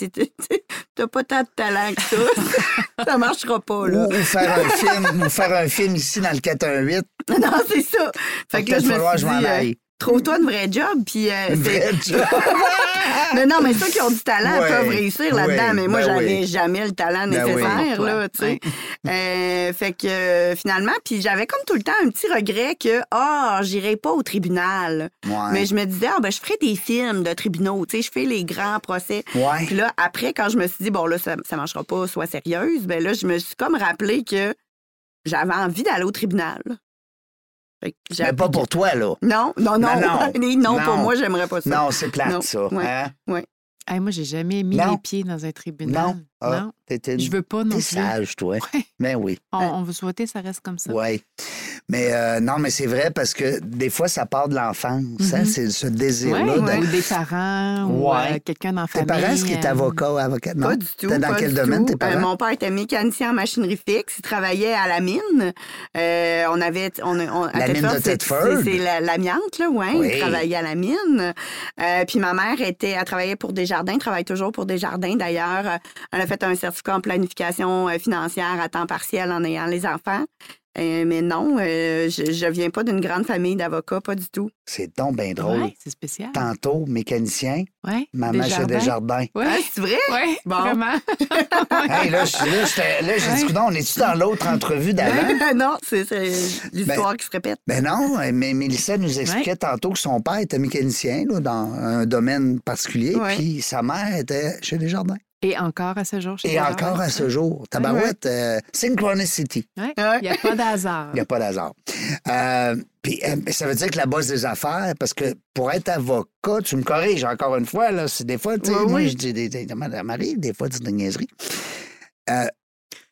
T'as pas tant de talent que ça. ça marchera pas, là.
Ou, ou faire un film, ou faire un film ici dans le 418.
Non, c'est ça. Fait que là, je me suis dit, euh. Trouve-toi une vraie job. Puis, euh,
vraie job.
mais non, mais ceux qui ont du talent
Ouais.
peuvent réussir là-dedans.
Ouais,
mais moi,
ben
j'avais
oui.
jamais le talent
Ben
nécessaire, là, tu sais. Euh, fait que euh, finalement, puis j'avais comme tout le temps un petit regret que, ah, j'irai pas au tribunal.
Ouais.
Mais je me disais, ah, ben, je ferai des films de tribunaux, tu sais, je fais les grands procès. Puis là, après, quand je me suis dit, bon, là, ça, ça marchera pas, sois sérieuse, ben là, je me suis comme rappelé que j'avais envie d'aller au tribunal. Que
Mais pas pour toi, là.
Non, non, non.
Non, non.
Oui, non, pour
Non.
moi, j'aimerais pas ça.
Non, c'est plate,
Non.
ça.
Ouais.
Hein?
Hey, moi, j'ai jamais mis
Non.
les pieds dans un tribunal.
Non. Ah,
Non.
une-
Je veux pas non
T'es
plus.
sage, toi.
Ouais.
Ben oui.
On, on veut souhaiter ça reste comme ça.
Oui. Mais euh, non, mais c'est vrai parce que des fois, ça part de l'enfance. hein,
Mhm.
c'est ce
Ouais,
désir-là. de-
Ou des parents ou
Ouais.
euh, quelqu'un la
Tes parents, est-ce qu'ils étaient avocats ou avocats? Non?
Pas du tout.
T'es dans
pas
quel
du
domaine, tes
Euh,
parents?
mon père était mécanicien en machinerie fixe. Il travaillait à la mine. Euh, on avait. On, on-
La mine de
c'est- l'amiante, là, ouais.
Oui.
Il travaillait à la mine. Euh, puis ma mère était, elle travaillait pour Desjardins, travaille toujours pour Desjardins d'ailleurs. Elle a fait un certificat en planification financière à temps partiel en ayant les enfants. Euh, mais non, euh, je, je viens pas d'une grande famille d'avocats, pas du tout.
C'est donc bien drôle.
Ouais, c'est spécial.
Tantôt, mécanicien,
Ouais,
maman chez Desjardins.
Ouais.
Ah, c'est vrai?
Ouais,
Bon.
vraiment.
Hey, là, j'ai dit,
Ouais.
coudonc, on est-tu dans l'autre entrevue d'avant?
non, c'est l'histoire qui se répète.
Ben non, mais Mélissa nous expliquait tantôt que son père était mécanicien là, dans un domaine particulier,
Ouais.
puis sa mère était chez Desjardins.
Et encore à ce jour. chez
Et encore à ce jour, Tabarouette, euh, Synchronicity.
Ouais.
Ouais.
Il n'y a pas d'hasard.
Il n'y a pas d'hasard. Euh, puis euh, ça veut dire que la bosse des affaires, parce que pour être avocat, tu me corriges encore une fois, là, c'est des fois, tu sais,
Oui,
moi,
oui.
je dis, des, des, ça m'arrive des fois, tu dis des niaiseries. Euh,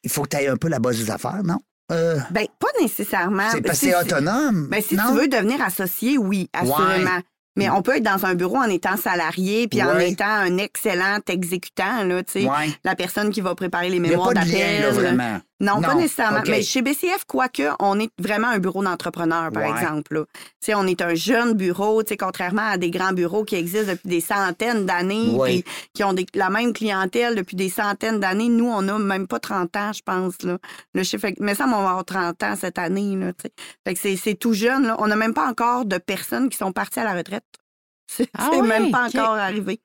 il faut que tu aies un peu la bosse des affaires, non? Euh,
Ben, pas nécessairement.
c'est parce que
Si-
c'est autonome.
Ben, si
non?
tu veux devenir associé, oui, assurément. Mais on peut être dans un bureau en étant salarié puis en étant un excellent exécutant, là, tu sais.
Ouais.
La personne qui va préparer les mémoires d'appel.
là, vraiment.
Non, pas nécessairement. Mais chez BCF, quoique, on est vraiment un bureau d'entrepreneurs, par
Ouais.
exemple. là. On est un jeune bureau, contrairement à des grands bureaux qui existent depuis des centaines d'années,
Oui.
puis qui ont des- la même clientèle depuis des centaines d'années. Nous, on n'a même pas 30 ans, je pense. Là. Le chiffre, mais ça, on va avoir 30 ans cette année. Là, fait que c'est, c'est tout jeune. Là. On n'a même pas encore de personnes qui sont parties à la retraite. C'est,
Ah
c'est même pas encore arrivé.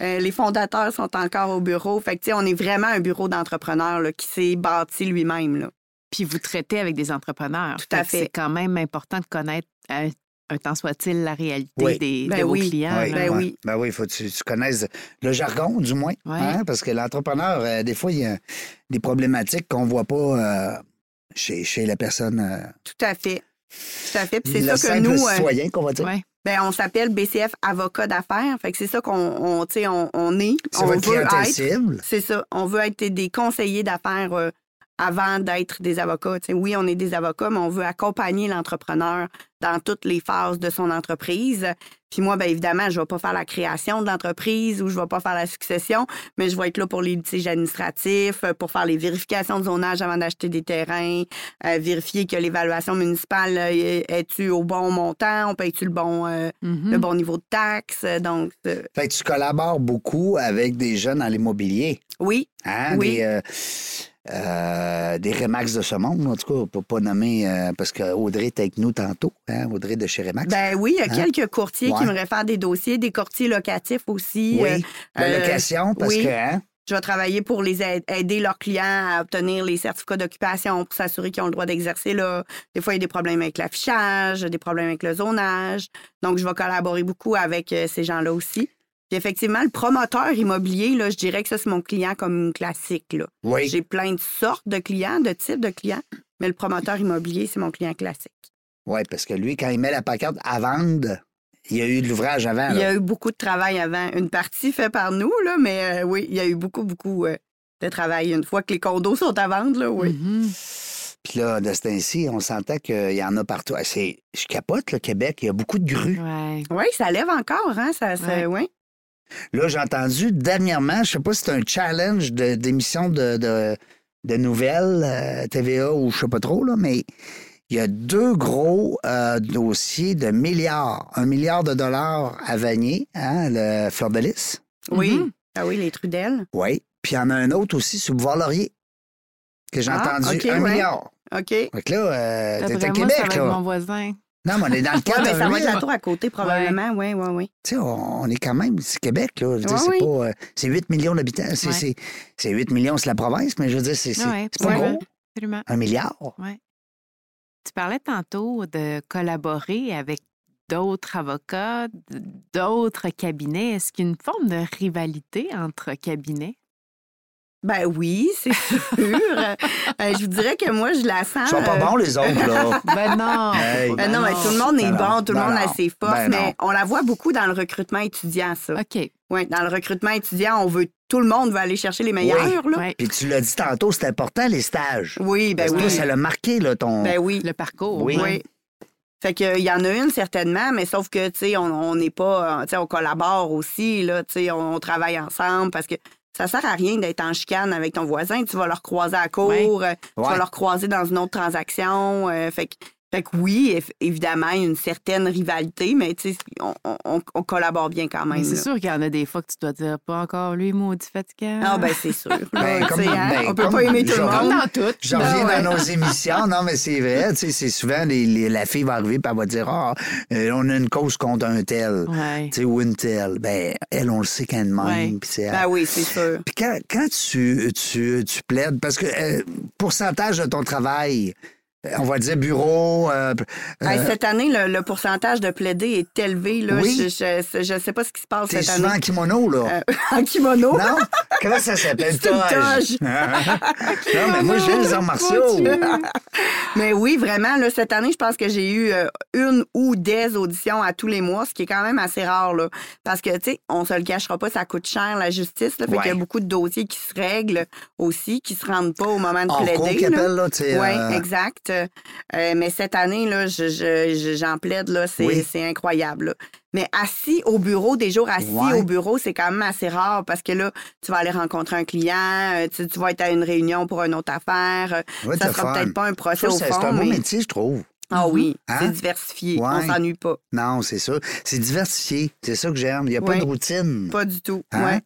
Euh, les fondateurs sont encore au bureau. Fait que, tu sais, on est vraiment un bureau d'entrepreneurs là, qui s'est bâti lui-même. Là.
Puis vous traitez avec des entrepreneurs.
Tout à fait.
C'est quand même important de connaître, un, un temps soit-il, la réalité
Oui.
des,
Ben
de vos clients.
Oui.
Ben oui.
Ben oui, il faut que tu, tu connaisses le jargon, du moins. Hein, parce que l'entrepreneur, euh, des fois, il y a des problématiques qu'on ne voit pas euh, chez, chez la personne. euh,
Tout à fait. Tout à fait. Puis c'est ça que nous, euh,
citoyen, qu'on va dire.
Ben, on s'appelle BCF avocat d'affaires. Fait que c'est ça qu'on on, tu sais, on, on est.
C'est
on veut être. C'est ça. On veut être des conseillers d'affaires euh, avant d'être des avocats. Oui, on est des avocats, mais on veut accompagner l'entrepreneur dans toutes les phases de son entreprise. Puis moi, bien évidemment, je ne vais pas faire la création de l'entreprise ou je ne vais pas faire la succession, mais je vais être là pour les litiges administratifs, euh, pour faire les vérifications de zonage avant d'acheter des terrains, euh, vérifier que l'évaluation municipale euh, est-tu au bon montant, on paye-tu le bon, euh,
Mhm.
le bon niveau de taxe. Donc, euh,
Fait que tu collabores beaucoup avec des jeunes dans l'immobilier.
oui,
Hein?
Oui.
Des, euh, des Remax de ce monde, en tout cas, pour pas nommer, euh, parce qu'Audrey était avec nous tantôt, hein, Audrey de chez Remax.
Ben oui, il y a
Hein?
quelques courtiers qui me réfèrent des dossiers, des courtiers locatifs aussi.
oui, la
euh,
location, parce
oui.
que, hein,
je vais travailler pour les aid- aider leurs clients à obtenir les certificats d'occupation pour s'assurer qu'ils ont le droit d'exercer là. Des fois, il y a des problèmes avec l'affichage, des problèmes avec le zonage. Donc, je vais collaborer beaucoup avec ces gens-là aussi. Puis effectivement, le promoteur immobilier, là, je dirais que ça, c'est mon client comme classique. Là.
oui.
J'ai plein de sortes de clients, de types de clients, mais le promoteur immobilier, c'est mon client classique.
Oui, parce que lui, quand il met la pancarte à vendre, il y a eu de l'ouvrage avant.
Il y a eu beaucoup de travail avant. Une partie faite par nous, là, mais euh, oui, il y a eu beaucoup, beaucoup euh, de travail. Une fois que les condos sont à vendre, là, oui.
Mhm.
Puis là, de ce temps-ci, on sentait qu'il y en a partout. Ah, C'est, je capote, le Québec, il y a beaucoup de grues.
Ouais.
Oui, ça lève encore, hein? Ça, ça-
Ouais.
ouais.
Là, j'ai entendu dernièrement, je sais pas si c'est un challenge de- d'émission de, de, de nouvelles, euh, TVA ou je sais pas trop, là, mais il y a deux gros euh, dossiers de milliards. Un milliard de dollars à Vanier, hein, le Fleur de Lys.
Oui.
Mhm.
Ah oui, les Trudel.
Oui. Puis il y en a un autre aussi sur Bois-Laurier, que j'ai
Ah,
entendu. Un
ouais.
milliard.
OK.
Fait que là, euh, t'es à
moi, ça
Québec,
va être
là.
mon voisin.
Non, mais on est dans le
Ouais,
cadre
ben, ça va être la
Tu
tour à côté, probablement. Oui, oui, oui.
sais, on, est quand même, c'est Québec, là. Je veux
Ouais, oui.
euh, c'est 8 millions d'habitants. C'est,
Ouais.
c'est, c'est 8 millions, c'est la province, mais je veux dire, c'est,
Ouais,
pas gros.
Absolument.
Un milliard.
Ouais. Tu parlais tantôt de collaborer avec d'autres avocats, d'autres cabinets. Est-ce qu'il y a une forme de rivalité entre cabinets?
Ben oui, c'est sûr. Euh, je vous dirais que moi, je la sens.
Ils sont pas
euh,
bons, les autres, là.
Ben non!
Hey.
faut pas,
Ben non, mais tout le monde est
Ben non,
bon, tout le
ben
monde a
non,
ses forces,
ben non.
mais on la voit beaucoup dans le recrutement étudiant, ça.
OK.
Oui, dans le recrutement étudiant, on veut tout le monde veut aller chercher les meilleurs, là.
Ouais.
Puis tu l'as dit tantôt, c'est important, les stages.
Oui, ben
Parce toi,
oui.
ça l'a marqué, là, ton.
Ben oui.
Le parcours.
Oui.
Oui. Fait que, il y en a une certainement, mais sauf que, tu sais, on n'est pas, tu sais, on collabore aussi, là, tu sais, on, on travaille ensemble parce que ça sert à rien d'être en chicane avec ton voisin. Tu vas le recroiser à court, euh, tu
Ouais.
vas le recroiser dans une autre transaction. euh, fait que, fait que oui, évidemment, il y a une certaine rivalité, mais tu sais, on, on- on collabore bien quand même.
C'est sûr qu'il y en a des fois que tu dois dire pas encore lui, maudit fatigant.
Ah, ben, c'est sûr.
Ben, comme-
hein,
ben,
on peut
comme-
pas aimer tout le
genre-
Comme
monde.
dans tout.
J'en
Ah,
reviens
ouais.
dans nos émissions. Non, mais c'est vrai. Tu sais, c'est souvent les- les- la fille va arriver et elle va dire Ah, euh, on a une cause contre un tel.
Ouais.
Tu sais, ou une telle. Ben, elle, on le sait qu'elle est de même.
Ouais.
Ben oui, c'est sûr.
Puis quand, quand tu, tu, tu plaides, parce que euh, pourcentage de ton travail, on va dire bureau. euh,
Hey,
euh,
cette année, le, le pourcentage de plaidés est élevé. Là.
Oui.
Je, je sais pas ce qui se passe cette
souvent
année.
en kimono, là.
Euh, en kimono?
Non? Comment ça s'appelle?
C'est une toge.
non, mais moi, viens des arts martiaux.
Mais oui, vraiment, là, cette année, je pense que j'ai eu euh, une ou des auditions à tous les mois, ce qui est quand même assez rare. Là, parce que, tu sais, on se le cachera pas, ça coûte cher, la justice. Là, fait
Ouais.
qu'il y a beaucoup de dossiers qui se règlent aussi, qui se rendent pas au moment de
cours
plaider.
qu'ils
là.
appellent, là, euh,
exact. Euh, mais cette année, là, je, je- je- j'en plaide, là, c'est,
Oui.
incroyable. là. Mais assis au bureau, des jours assis
Ouais.
au bureau, c'est quand même assez rare parce que là, tu vas aller rencontrer un client, euh, tu, tu vas être à une réunion pour une autre affaire. euh,
Ouais,
ça sera peut-être pas un procès au
c'est c'est
fond,
un beau
mais...
métier, je trouve.
Ah oui,
Hein?
c'est diversifié.
Ouais.
On s'ennuie pas.
Non, c'est ça. C'est diversifié. C'est ça que j'aime. Il n'y a pas de routine.
Pas du tout.
Hein?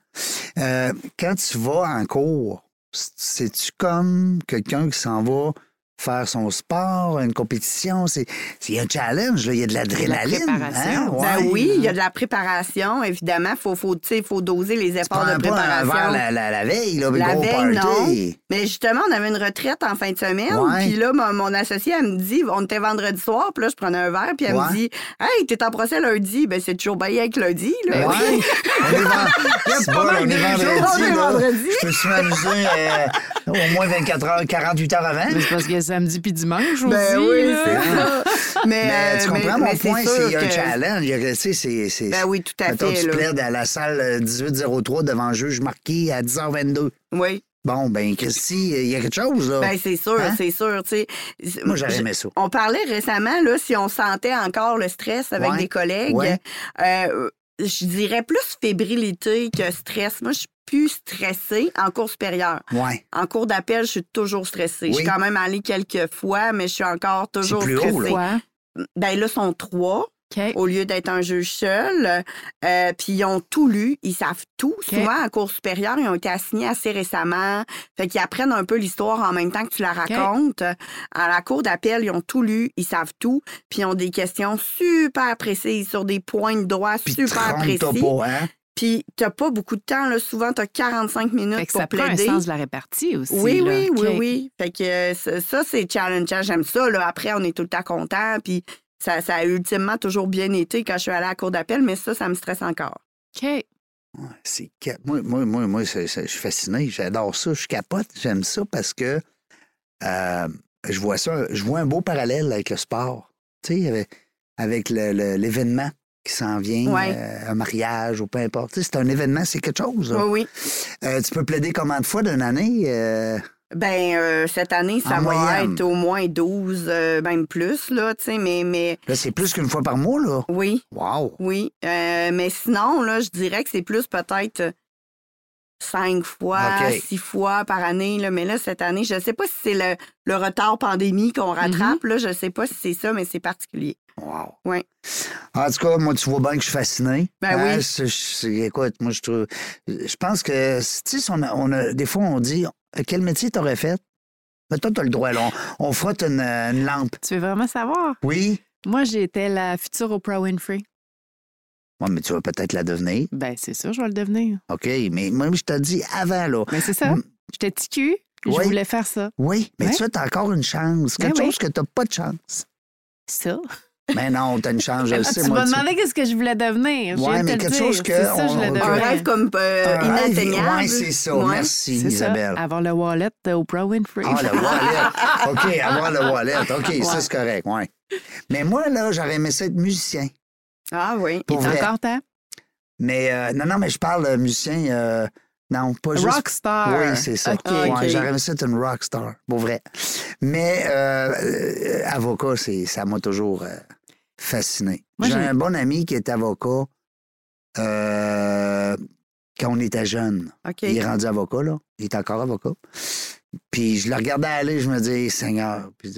Euh, quand tu vas en cours, c'est-tu comme quelqu'un qui s'en va faire son sport, une compétition? C'est c'est- il y a un challenge, là. il y a de l'adrénaline.
préparation.
hein?
Ben
Ouais.
oui, il y a de la préparation, évidemment. Il faut, faut, tu sais, faut doser les efforts de
pas un
préparation.
verre la, la, la veille, là,
La veille,
party.
Mais justement, on avait une retraite en fin de semaine.
Ouais.
Puis là, mon, mon associé, elle me dit, on était vendredi soir, puis là, je prenais un verre, puis elle
Ouais.
me dit, Hey, t'es en procès lundi. Ben, c'est toujours bien avec lundi, là.
Ben oui. on est,
pas
vendredi.
on est
là.
vendredi.
Je peux suis m'amuser euh, au moins 24 heures, 48 heures avant.
Mais parce samedi puis dimanche aussi.
Ben oui, c'est ça. Mais,
Mais
euh,
tu
mais-
comprends mon
mais
point, c'est qu'il y a un
que-
challenge. Il y a- tu sais, c'est, c'est,
Ben oui, tout à
Mettons,
fait.
tu plaides à la salle euh, 1803 devant juge marqué à 10h22.
Oui.
Bon, ben, Christy, il y a quelque chose, là.
Ben, c'est sûr,
Hein?
c'est sûr. tu sais.
Moi, j'aurais aimé ça.
On parlait récemment, là, si on sentait encore le stress avec
Ouais.
des collègues.
Ouais.
euh, je dirais plus fébrilité que stress. Moi, je suis plus stressée en cours supérieur.
Ouais.
En cours d'appel, je suis toujours stressée. Je suis
Oui.
quand même allée quelques fois, mais je suis encore toujours
plus haut,
stressée.
là.
Quoi?
Ben là, sont trois Au lieu d'être un juge seul. Euh, puis ils ont tout lu, ils savent tout. Souvent, en cours supérieur, ils ont été assignés assez récemment. Fait qu'ils apprennent un peu l'histoire en même temps que tu la racontes. À la cour d'appel, ils ont tout lu, ils savent tout. Puis ils ont des questions super précises sur des points de droit super précis.
pas, hein?
Puis t'as pas beaucoup de temps. Là. Souvent, t'as 45 minutes
Fait que
pour
ça prend un
plaider.
sens de la répartie aussi.
Oui,
là.
oui, oui, oui. Fait que euh, ça, ça, c'est challengeant. J'aime ça. Là. Après, on est tout le temps content. Puis ça, ça a ultimement toujours bien été quand je suis allée à la cour d'appel, mais ça, ça me stresse encore.
OK.
C'est Moi, moi, moi, moi c'est- c'est- je suis fasciné. J'adore ça. Je capote. J'aime ça parce que euh, je vois ça. Je vois un beau parallèle avec le sport. Tu sais, avec, avec le- le- l'événement qui s'en vient,
Ouais.
euh, un mariage ou peu importe. Tu sais, c'est un événement, c'est quelque chose. là.
Oui, oui.
Euh, tu peux plaider combien de fois d'une année?
Ben, euh, cette année, ça
En
va
moyenne.
être au moins 12, euh, même plus, là, tu sais, mais, mais
là, c'est plus qu'une fois par mois, là.
oui,
Wow!
oui. Euh, mais sinon, là, je dirais que c'est plus peut-être cinq fois, six fois par année, là. Mais là, cette année, je sais pas si c'est le, le retard pandémie qu'on rattrape, là. Je sais pas si c'est ça, mais c'est particulier.
Wow.
Ouais.
En tout cas, moi, tu vois bien que je suis fasciné.
Ben
Hein,
oui.
écoute, moi, je trouve. Je pense que, tu sais, si on a, on a- des fois, on dit quel métier t'aurais fait? Mais toi, t'as le droit, là. On, on frotte une, une lampe.
Tu veux vraiment savoir?
Oui.
Moi, j'étais la future Oprah Winfrey.
Ouais, mais tu vas peut-être la devenir.
Ben, c'est sûr, je vais le devenir.
OK, mais moi, je te dis avant, là.
Ben, c'est ça.
Mm.
J'étais ticu,
Oui.
je voulais faire ça.
Oui, mais
Ouais.
tu as encore une chance.
Ben
Quelque
oui.
chose que tu n'as pas de chance.
Ça.
Mais non, tu as une chance, je le sais.
tu m'as demandé qu'est-ce que je voulais devenir. De
mais quelque
dire.
chose que.
Un rêve comme euh, inatteignable.
ouais, c'est ça.
Ouais.
Merci, Isabelle.
ça, avoir le wallet de Oprah Winfrey.
Ah, le wallet. OK, avoir le wallet. OK, ça, c'est correct, oui. Mais moi, là, j'aurais aimé ça être musicien.
Ah oui.
Pour
C'est
vrai.
encore temps?
Mais euh, non, non, mais je parle de musicien. euh, non, pas juste.
Rockstar.
Oui, c'est ça.
OK.
Ouais,
OK.
J'aurais aimé ça être une rockstar, pour vrai. Mais euh, euh, avocat, c'est, ça m'a toujours euh, fasciné. J'ai un bon ami qui est avocat euh, quand on était jeune. Il est rendu avocat, là. Il est encore avocat. Puis je le regardais aller, je me dis, Seigneur. Puis,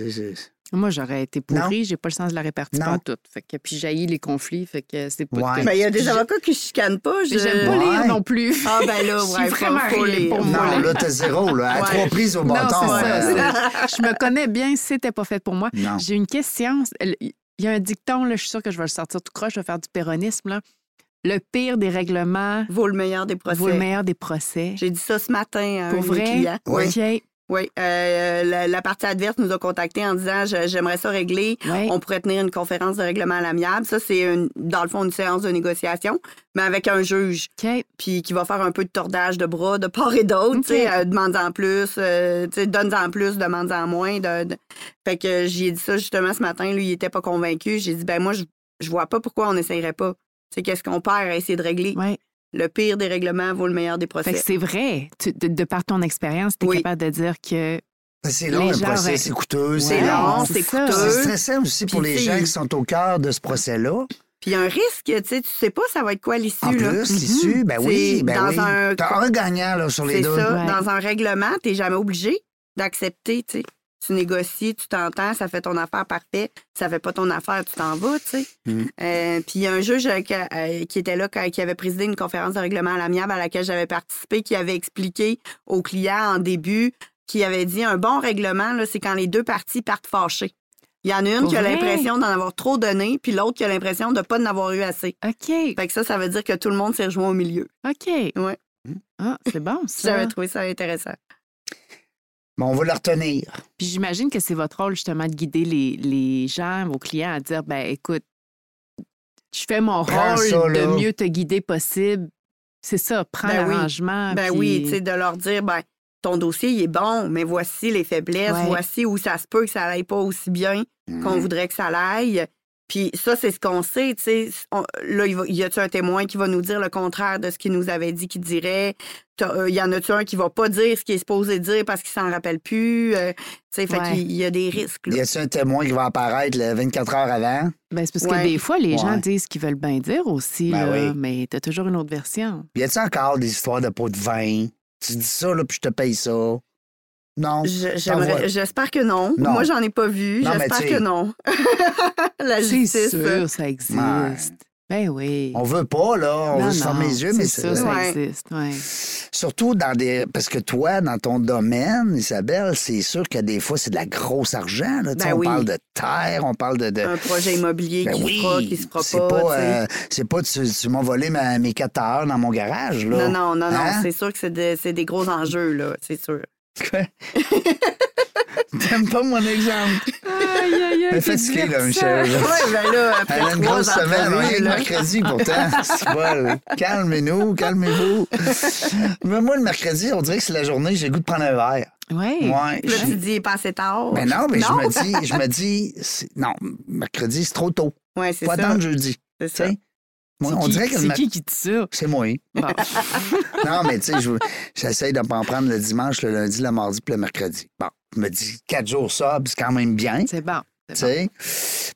Moi, j'aurais été pourrie, j'ai pas le sens de la répartie
Non.
pas tout. Fait que puis jaillit les conflits, fait que c'est pas
Ouais.
que-
Ben, il y a des avocats qui chicanent pas. Je...
J'aime pas
Ouais.
lire non plus.
Ah, ben là,
Je suis
ouais,
vraiment
lire.
pour
Non,
moi.
là, t'as zéro, là. À
Ouais.
trois prises au
Non,
bâton.
ça.
euh,
c'est- Je me connais bien, c'était pas fait pour moi.
non.
J'ai une question. Il y a un dicton, là, je suis sûre que je vais le sortir tout croche, je vais faire du péronisme. Là. Le pire des règlements
Vaut le meilleur des procès.
vaut le meilleur des procès.
J'ai dit ça ce matin à
Pour
un
vrai?
Oui.
OK.
Oui. Euh, la, la partie adverse nous a contactés en disant j'aimerais ça régler. On pourrait tenir une conférence de règlement à l'amiable. Ça, c'est une- dans le fond une séance de négociation, mais avec un juge. Puis qui va faire un peu de tordage de bras de part et d'autre.
OK.
tu sais, euh, demande-en plus, euh, tu sais, donne-en plus, demande-en moins. de- de- Fait que j'y ai dit ça justement ce matin. Lui, il était pas convaincu. J'ai dit ben moi, je, je vois pas pourquoi on n'essayerait pas. Tu sais, qu'est-ce qu'on perd à essayer de régler?
Ouais.
Le pire des règlements vaut le meilleur des
Fait
procès.
que c'est vrai. Tu- de, de par ton expérience, tu es
Oui.
capable de dire que.
C'est long,
Les
le
gens
procès, c'est coûteux.
C'est long,
c'est
c'est
ça.
C'est
coûteux.
stressant aussi pour
Puis,
les gens qui sont au cœur de ce procès-là.
Puis il y a un risque, tu sais, tu sais pas ça va être quoi l'issue.
En plus, l'issue, ben oui,
C'est
ben
dans
oui.
un-
T'as un gagnant là, sur les
C'est
deux.
ça.
Ouais.
Dans un règlement, tu n'es jamais obligé d'accepter, tu sais. Tu négocies, tu t'entends, ça fait ton affaire parfait. Ça fait pas ton affaire, tu t'en vas, tu sais.
Mm.
Euh, puis il y a un juge euh, qui, euh, qui était là, qui avait présidé une conférence de règlement à l'amiable à laquelle j'avais participé, qui avait expliqué aux clients en début, qui avait dit un bon règlement, c'est quand les deux parties partent fâchées. Il y en a une
Pour
qui a l'impression d'en avoir trop donné, puis l'autre qui a l'impression de pas en avoir eu assez.
OK.
Fait que ça, ça veut dire que tout le monde s'est rejoint au milieu.
OK.
Ouais.
Ah, c'est bon, ça.
J'avais trouvé ça intéressant.
Bon, on va le retenir.
Puis j'imagine que c'est votre rôle justement de guider les, les gens, vos clients à dire ben écoute, je fais mon
Prends
rôle
ça,
de mieux te guider possible. C'est ça, prends
Ben oui.
l'arrangement.
Ben
puis-
oui, tu sais, de leur dire, ben, ton dossier, il est bon, mais voici les faiblesses,
Ouais.
voici où ça se peut que ça n'aille pas aussi bien qu'on
Mm.
voudrait que ça l'aille. Puis ça, c'est ce qu'on sait, tu sais. On- Là, il va- y a-tu un témoin qui va nous dire le contraire de ce qu'il nous avait dit qu'il dirait? T'as- euh, Y en a-tu un qui va pas dire ce qu'il est supposé dire parce qu'il s'en rappelle plus? Euh, tu sais, fait
Ouais.
qu'il y a des risques, là.
Y a-t-il un témoin qui va apparaître le 24 heures avant?
Ben, c'est parce
Ouais.
que des fois, les gens disent ce qu'ils veulent bien dire aussi,
Ben
là,
oui.
mais tu as toujours une autre version.
Y a-t-il encore des histoires de pots de vin? Tu dis ça, là, puis je te paye ça. Non.
Je- J'espère que non.
Non.
Moi, j'en ai pas vu. J'espère que non. La
C'est
justice.
sûr, ça existe.
Ouais.
Ben oui.
On veut pas, là. On
Non,
veut se fermer
non,
les yeux, mais
c'est ça, ça
Ouais.
existe. Ouais.
Surtout dans des. Parce que toi, dans ton domaine, Isabelle, c'est sûr que des fois, c'est de la grosse argent. Là.
Ben
on
oui.
parle de terre, on parle de. de-
Un projet immobilier
Ben
qui
oui,
se fera, qui se fera
c'est
pas.
euh, c'est pas tu, tu m'as volé ma- mes 4 heures dans mon garage. Là.
Non, non, non, non.
Hein?
C'est sûr que c'est de- c'est des gros enjeux, là, c'est sûr.
Quoi? T'aimes pas mon exemple?
Aïe, aïe,
là,
divertissant.
Michel.
Oui, ben là, après
Elle a une grosse semaine, mercredi pourtant. Pas, Calmez-nous, calmez-vous. Mais moi, le mercredi, on dirait que c'est la journée, j'ai le goût de prendre un verre.
Ouais.
Ouais.
Là, tu dis, il est pas assez tard.
Mais non, mais je me dis, je me dis, non, mercredi, c'est trop tôt.
Ouais, c'est ça.
attendre jeudi.
C'est ça.
Moi,
C'est
on
qui-
dirait que le
C'est
ma-
qui qui dit ça?
c'est moi.
Bon.
Non, mais tu sais, je- j'essaye de pas en prendre le dimanche, le lundi, le mardi, puis le mercredi. Bon, je me dis, quatre jours ça, c'est quand même bien,
c'est bon. Bon.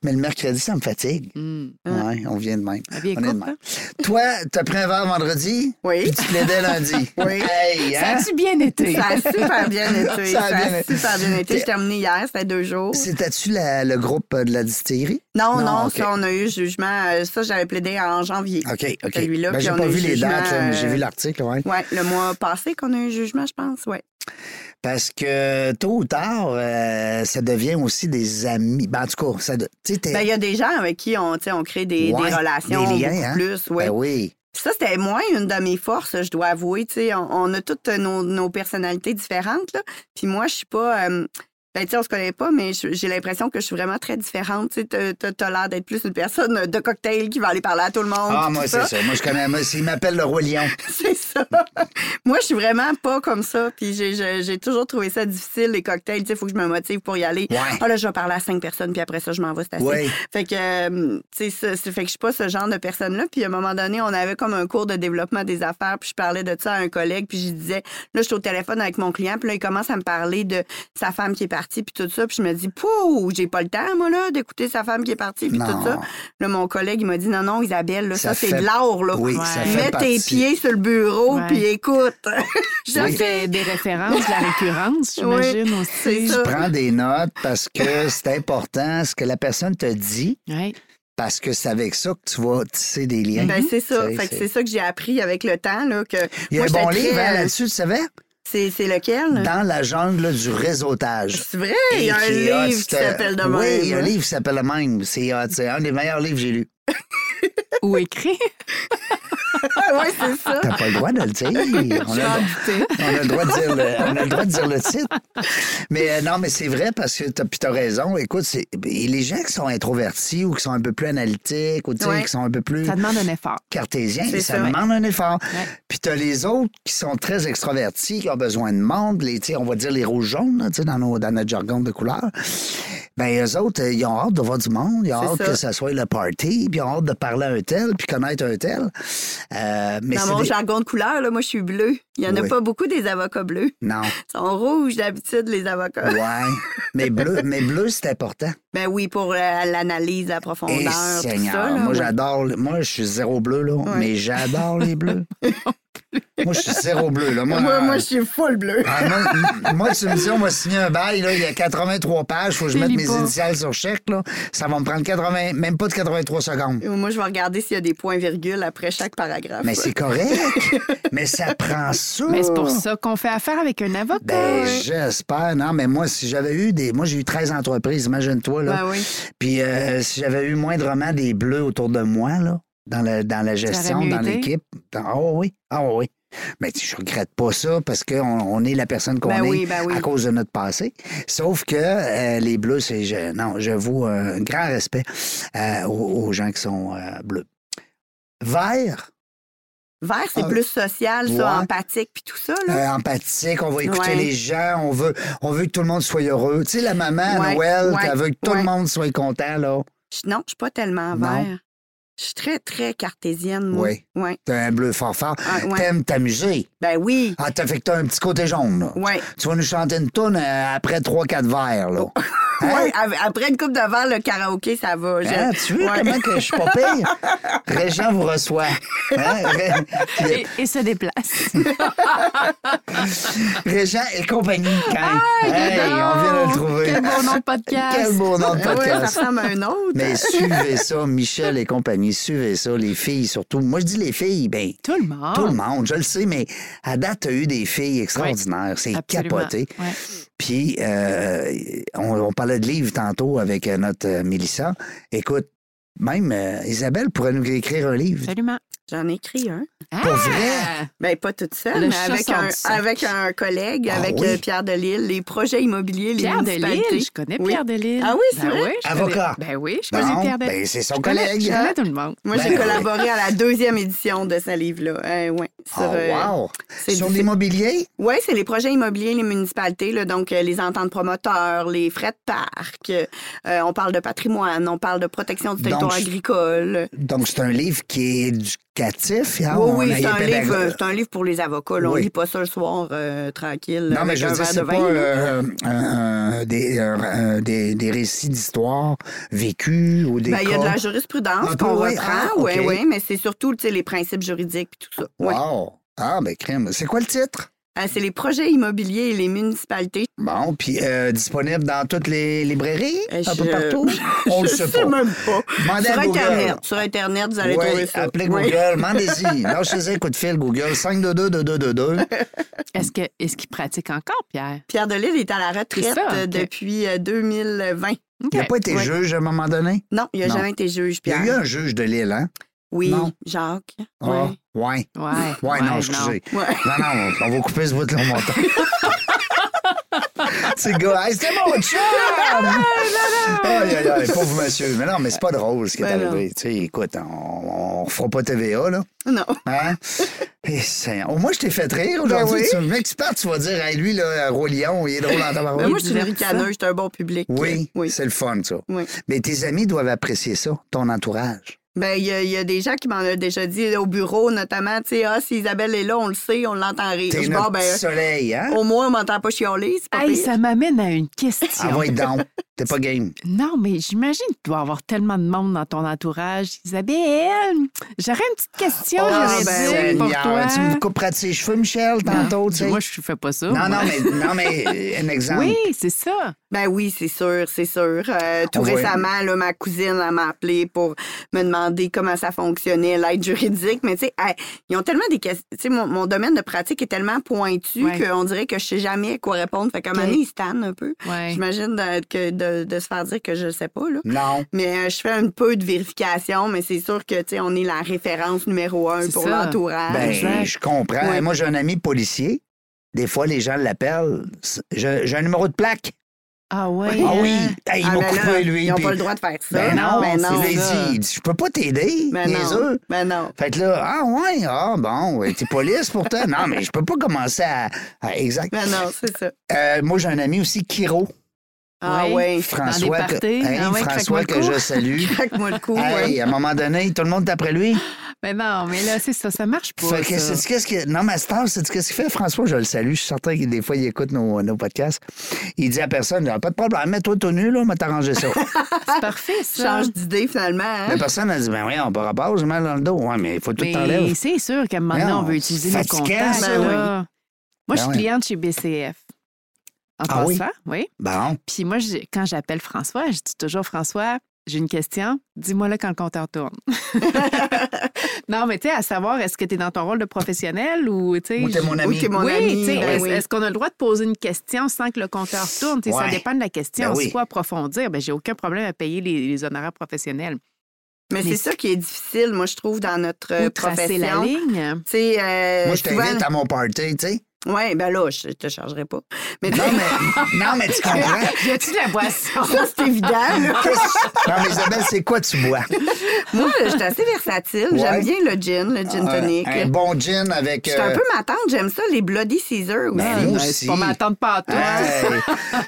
Mais le mercredi, ça me fatigue.
Hmm.
Ouais, on vient de même. On est de
courte,
même.
hein?
Toi, t'as pris un verre vendredi,
Oui.
puis tu plaidais lundi?
Oui.
Hey,
Ça
hein?
a-tu bien été?
Ça a super bien été.
Ça a
Ça a,
bien été.
super bien été. J'ai terminé hier, c'était deux jours.
C'était-tu le groupe euh, de la distillerie?
Non,
Non,
ça, on a eu jugement. euh, Ça, j'avais plaidé en janvier.
OK, OK.
Celui-là,
Ben, j'ai pas
a
vu les
jugement,
dates, là, mais j'ai
euh,
vu l'article, ouais.
Oui, le mois passé qu'on a eu jugement, je pense, oui.
Parce que tôt ou tard, euh, ça devient aussi des amis. Ben, en tout cas, ça
Ben, il y a des gens avec qui on, on crée des,
Ouais,
des relations
des liens, hein?
plus. Ouais.
Ben oui.
Ça, c'était moins une de mes forces, je dois avouer. On, on a toutes nos, nos personnalités différentes. Là. Puis moi, je suis pas. euh, ben, tu sais, on se connaît pas, mais j'ai l'impression que je suis vraiment très différente. Tu sais, t'as- t'as t'as l'air d'être plus une personne de cocktail qui va aller parler à tout le monde.
Ah, moi, c'est ça. Moi, je connais. Moi, il m'appelle le roi lion.
C'est ça. Moi, je suis vraiment pas comme ça. Puis j'ai- toujours trouvé ça difficile, les cocktails. Tu sais, il faut que je me motive pour y aller.
Ouais.
Ah, là, je vais parler à cinq personnes, puis après ça, je m'en vais, c'est.
Ouais.
Fait que, euh, tu sais, fait que je suis pas ce genre de personne-là. Puis à un moment donné, on avait comme un cours de développement des affaires, puis je parlais de ça à un collègue, puis je disais, là, je suis au téléphone avec mon client, puis là, il commence à me parler de sa femme qui est partie, puis tout ça. Puis je me dis, pouh, j'ai pas le temps, moi, là, d'écouter sa femme qui est partie, puis tout ça. Là, mon collègue, il m'a dit, non, non, Isabelle, là, ça,
Ça
c'est de l'or, là.
Oui,
Ouais.
ça fait
Mets
partie.
tes pieds sur le bureau,
Ouais.
puis écoute. Fais-
fait des références, de la récurrence, j'imagine aussi.
c'est ça.
Prends des notes parce que c'est important ce que la personne te dit, parce que c'est avec ça que tu vas tisser des liens.
Ben, c'est ça.
C'est-
Fait que
c'est-
c'est ça que j'ai appris avec le temps. Là, que
Il y a
moi,
un bon livre
très-
hein, là-dessus, tu savais?
C'est lequel?
Dans la jungle du réseautage.
C'est vrai, il y a un livre qui s'appelle de même.
Oui, il y a un livre qui s'appelle le même. C'est c'est un des meilleurs livres que j'ai lus.
Ou écrit.
oui, c'est ça.
T'as pas le droit de le dire. On a, on le droit de dire le, on a le droit de dire le titre. Mais euh, non, mais c'est vrai parce que t'as, t'as raison. Écoute, c'est, et les gens qui sont introvertis ou qui sont un peu plus analytiques ou
Ouais.
qui sont un peu plus
Ça demande un effort.
cartésiens,
C'est
ça
ouais.
demande un effort.
Ouais.
Puis t'as les autres qui sont très extrovertis, qui ont besoin de monde, les, on va dire les rouges jaunes, dans, nos, dans notre jargon de couleur. Ben, eux autres, euh, ils ont hâte de voir du monde, ils ont
C'est
hâte
ça.
que ça soit le party, puis ils ont hâte de parler à un tel, puis connaître un tel. Euh, mais
Dans mon
des-
jargon de couleur, là, moi, je suis bleu. Il y en a
Oui.
pas beaucoup des avocats bleus.
Non.
Ils sont rouges d'habitude, les avocats.
Ouais. mais bleu, mais bleu, c'est important.
Ben oui, pour euh, l'analyse, la
Et
profondeur, tout
Seigneur,
ça. là,
moi
ouais.
j'adore, moi je suis zéro bleu là, mais j'adore les bleus. moi je suis zéro bleu là. Moi,
Moi, moi,
euh,
je suis full bleu.
ah, moi, moi, tu me dis, on va signer un bail, là, il y a 83 pages, faut que je mette mes
pas.
initiales sur chèque, là. Ça va me prendre 80, même pas de 83 secondes.
Moi, je vais regarder s'il y a des points-virgules après chaque paragraphe.
Mais c'est correct. mais ça prend ça.
Mais c'est pour ça qu'on fait affaire avec un avocat.
Ben, j'espère. Non, mais moi, si j'avais eu des. Moi, j'ai eu 13 entreprises, imagine-toi, là.
Ben oui.
Puis euh, si j'avais eu moindrement des bleus autour de moi, là, dans la, dans la gestion, dans l'équipe. Ah oui, ah oui. Mais je regrette pas ça parce qu'on on est la personne qu'on
Ben
est
oui, ben oui.
à cause de notre passé. Sauf que euh, les bleus, c'est... je- non, j'avoue un grand respect euh, aux, aux gens qui sont euh, bleus. Vert,
Vert, c'est
Ah,
plus social, ça, empathique, puis tout ça. Là.
empathique, on va écouter
Ouais.
les gens, on veut, on veut que tout le monde soit heureux. Tu sais, la maman
Ouais,
Noël, qui veut que tout le monde soit content, là.
Je- Non, je suis pas tellement vert. Je suis très, très cartésienne, moi.
Oui.
Ouais.
T'as un bleu fort.
Ah, ouais.
T'aimes t'amuser.
Ben oui.
Ah, t'as fait que t'as un petit côté jaune, là.
Ouais.
Tu vas nous chanter une toune euh, après 3-4 verres, là.
Ouais, après une coupe de verre, le karaoké, ça va.
Hein, tu vois
Ouais.
comment que je suis pas pire? Régent vous reçoit. Hein? Ré-
Et, et se déplace.
Régent et compagnie, Hey, on vient de le trouver.
Quel beau nom de podcast.
Quel beau nom de
Ah ouais, ça
podcast.
ressemble à un autre.
Mais suivez ça, Michel et compagnie, suivez ça, les filles surtout. Moi, je dis les filles, ben,
Tout le monde.
tout le monde, je le sais, mais à date, tu as eu des filles extraordinaires. C'est capoté.
Ouais.
Puis, euh, on, on parlait de livres tantôt avec euh, notre euh, Mélissa. Écoute, même euh, Isabelle pourrait nous écrire un livre.
Absolument.
J'en ai écrit un.
Pour vrai?
Ben, pas toute seule,
Le
mais avec un, avec un collègue,
Ah
avec
oui?
euh, Pierre Delisle, les projets immobiliers, les
Pierre
municipalités.
Delisle, je connais
Oui.
Pierre Delisle.
Ah oui, c'est
Ben
vrai?
oui,
Avocat.
connais- Ben oui, je connais
Non,
Pierre Delisle.
ben, c'est son
Je connais-
collègue.
Je connais tout le monde.
Moi,
Ben
j'ai
oui.
collaboré à la deuxième édition de ce livre-là. Euh, ouais, sur,
Oh, wow!
c'est
Sur l'immobilier?
Oui, c'est les projets immobiliers, les municipalités, là, donc euh, les ententes promoteurs, les frais de parc. euh, on parle de patrimoine, on parle de protection du territoire
je-
agricole.
Donc, c'est un livre qui est éducatif. hein?
oui, oui, c'est un, livre, euh, c'est un livre pour les avocats. Là. On
Oui.
lit pas ça le soir euh, tranquille
Non, mais je veux c'est
de
pas euh, un- des, des, des récits d'histoire vécus ou des
Ben, il y a de la jurisprudence qu'on
oui.
reprend,
Ah,
oui,
OK.
oui, mais c'est surtout les principes juridiques et tout ça.
Wow! Ah, ben, crème. C'est quoi le titre?
Euh, c'est les projets immobiliers et les municipalités.
Bon, puis euh, disponible dans toutes les librairies,
Euh,
un peu partout? On le sait pas.
même pas.
Demandez
Sur. Internet. Sur Internet, vous allez
Oui,
trouver ça.
appelez. Google, demandez-y. Lâchez un coup de fil, Google, 522-2222.
Est-ce que est-ce qu'il pratique encore, Pierre?
Pierre Delisle est à la retraite
ça,
depuis euh, 2020.
Il n'a pas été
Ouais.
juge à un moment donné?
Non, il n'a jamais été juge,
Il y
Pierre.
a eu un juge de Lille, hein?
Oui,
Non.
Jacques.
Ah, ouais.
Ouais.
Ouais, non, excusez. Non, non, on va couper ce bout-là au montant. C'est gars, hey, c'était mon chum! Aïe, aïe, aïe, pauvre monsieur. Mais non, mais c'est pas drôle ce qui est
Ben
arrivé. Tu sais, écoute, on, on fera pas TVA, là.
Non.
Hein? Et Au moins, je t'ai fait rire aujourd'hui.
Ben oui.
Tu me expert, tu vas dire, hey, lui, là, Roi Lion, il est drôle en tabarouette.
moi, je suis une ricaneuse, je suis un bon public.
Oui,
Oui.
c'est le fun, ça.
Oui.
Mais tes amis doivent apprécier ça, ton entourage.
Ben, il y, a- il y a des gens qui m'en ont déjà dit au bureau, notamment, tu sais, ah, si Isabelle est là, on le sait, on l'entend rire.
T'es notre
bon, ben,
soleil, hein?
au moins, on m'entend pas chialer, pas
Hey, ça m'amène à une question.
Ah, ouais, donc. T'es pas game.
Non, mais j'imagine que tu dois avoir tellement de monde dans ton entourage. Isabelle, j'aurais une petite question,
Ah,
j'aurais
ben,
dit pour toi.
Tu me couperas de ses cheveux, Michel, tantôt, tu sais.
Moi, je fais pas ça.
Non,
moi.
non, mais, non, mais euh, un exemple.
Oui, c'est ça.
Ben oui, c'est sûr, c'est sûr. Euh, tout récemment, là, ma cousine m'a appelé pour me demander comment ça fonctionnait, l'aide juridique. Mais tu sais, hey, ils ont tellement des questions. Tu sais, mon, mon domaine de pratique est tellement pointu
Ouais.
qu'on dirait que je sais jamais quoi répondre. Fait qu'à un moment donné, ils se un peu.
Ouais.
J'imagine de, que de, de se faire dire que je sais pas, là.
Non.
Mais euh, je fais un peu de vérification, mais c'est sûr que, tu sais, on est la référence numéro un pour l'entourage.
Ben, je comprends.
Ouais.
Moi, j'ai un ami policier. Des fois, les gens l'appellent. J'ai un numéro de plaque.
Ah ouais.
Ah oui. Hey, il
Ah,
m'a
ben
coupé, lui.
Ils n'ont pas le droit de faire ça.
Ben non,
ben non.
Il dit, je peux pas t'aider,
Ben non. Ben non.
Fait que là, ah ouais, ah bon, t'es police pourtant. non, mais je peux pas commencer à. à- exact.
Ben non, c'est ça.
Euh, moi, j'ai un ami aussi, Kiro.
Ah
Ouais.
oui.
François,
Dans des
que,
Ah ouais,
François que je salue.
Craque-moi le cou.
Hey,
ouais.
à un moment donné, tout le monde est après lui.
Mais non, mais là, c'est ça, ça marche pas.
Fait que
ça.
c'est qu'est-ce que. Non, mais Star, c'est qu'est-ce qu'il fait, François? Je le salue. Je suis certain que des fois, il écoute nos, nos podcasts. Il dit à personne, Ah, pas de problème, mets-toi tout nu, là, on va t'arranger ça.
C'est parfait, ça.
Change d'idée finalement. hein?
La personne a dit, ben oui, on peut rapport, j'ai mal dans le dos. Ouais, mais il faut tout
Mais
t'enlèves.
c'est sûr qu'à un moment donné, on veut utiliser nos contacts.
ça,
là. Moi, je suis
Ben oui.
cliente chez BCF. En
Ah oui?
passant, oui.
Bon.
Puis moi, je- quand j'appelle François, je dis toujours François, j'ai une question, dis-moi là quand le compteur tourne. non, mais tu sais, à savoir, est-ce que tu es dans ton rôle de professionnel ou tu sais.
Ou t'es mon ami.
Ou t'es mon
oui,
ami.
tu sais,
ben
est-ce
oui.
est-ce qu'on a le droit de poser une question sans que le compteur tourne? Ça dépend de la question.
Ben oui.
Faut approfondir, ben, j'ai aucun problème à payer les, les honoraires professionnels.
Mais
Mais
c'est ça qui est difficile, moi, je trouve, dans notre euh,
Ou tracer la
profession.
ligne.
Tu sais, euh,
Moi, je
souvent-
t'invite à mon party, tu sais.
Ouais, ben là, je te chargerai pas. Mais tu
Non, mais, non, mais tu comprends.
Y a-tu de la boisson?
ça, c'est évident. là.
Non, mais Isabelle, c'est quoi tu bois?
Moi, je suis assez versatile.
Ouais.
J'aime bien le gin, le gin tonic.
Un, un bon gin avec.
Je suis un
euh,
peu ma tante, j'aime ça, les Bloody Caesar aussi.
Ben, moi
Ben,
aussi.
Pas.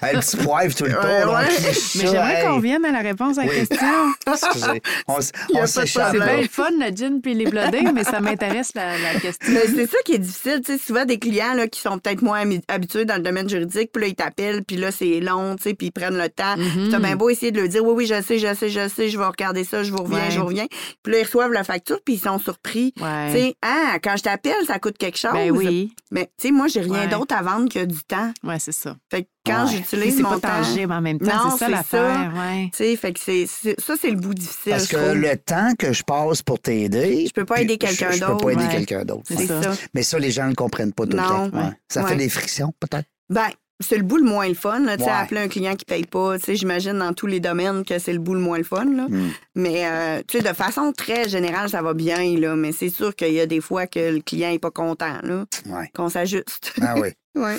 Hey, petit poivre tout le temps.
Ouais, ouais.
Mais j'aimerais
hey.
qu'on vienne à la réponse à la
Oui.
question.
Excusez. On, s'échappe.
C'est bien le fun, le gin puis les blodés, mais ça m'intéresse la, la question.
Mais c'est ça qui est difficile. Tu sais, souvent, des clients là, qui sont peut-être moins habitués dans le domaine juridique, puis là, ils t'appellent, puis là, c'est long, tu sais, puis ils prennent le temps.
Mhm.
Tu as bien beau essayer de leur dire, oui, oui, je sais, je sais, je sais, je vais regarder ça, je vous reviens,
Ouais.
je vous reviens. Puis là, ils reçoivent la facture, puis ils sont surpris.
Ouais.
Tu sais, ah, quand je t'appelle, ça coûte quelque chose.
Ben oui.
Mais, tu sais, moi, j'ai rien
Ouais.
d'autre à vendre que du temps.
Ouais, c'est ça.
Fait que quand
Ouais.
J'utilise
c'est
mon
pas
temps.
tangible en même temps,
Non,
c'est ça l'affaire. Ouais.
Tu sais, fait que c'est, ça, c'est le bout difficile.
Parce que le temps que je passe pour t'aider.
Je peux pas aider quelqu'un
je- Je peux
d'autre,
pas aider
ouais.
quelqu'un d'autre.
C'est ça.
Mais ça, les gens ne le comprennent pas tout
Non.
le temps. Ouais. Ça
Ouais.
fait des frictions, peut-être?
Ben, c'est le bout le moins le fun. Là,
Ouais.
Appeler un client qui paye pas, tu sais, j'imagine dans tous les domaines que c'est le bout le moins le fun. Là.
Hmm.
Mais euh, tu sais, de façon très générale, ça va bien. Là, mais c'est sûr qu'il y a des fois que le client est pas content, là,
Ouais.
qu'on s'ajuste.
Ah oui.
ouais.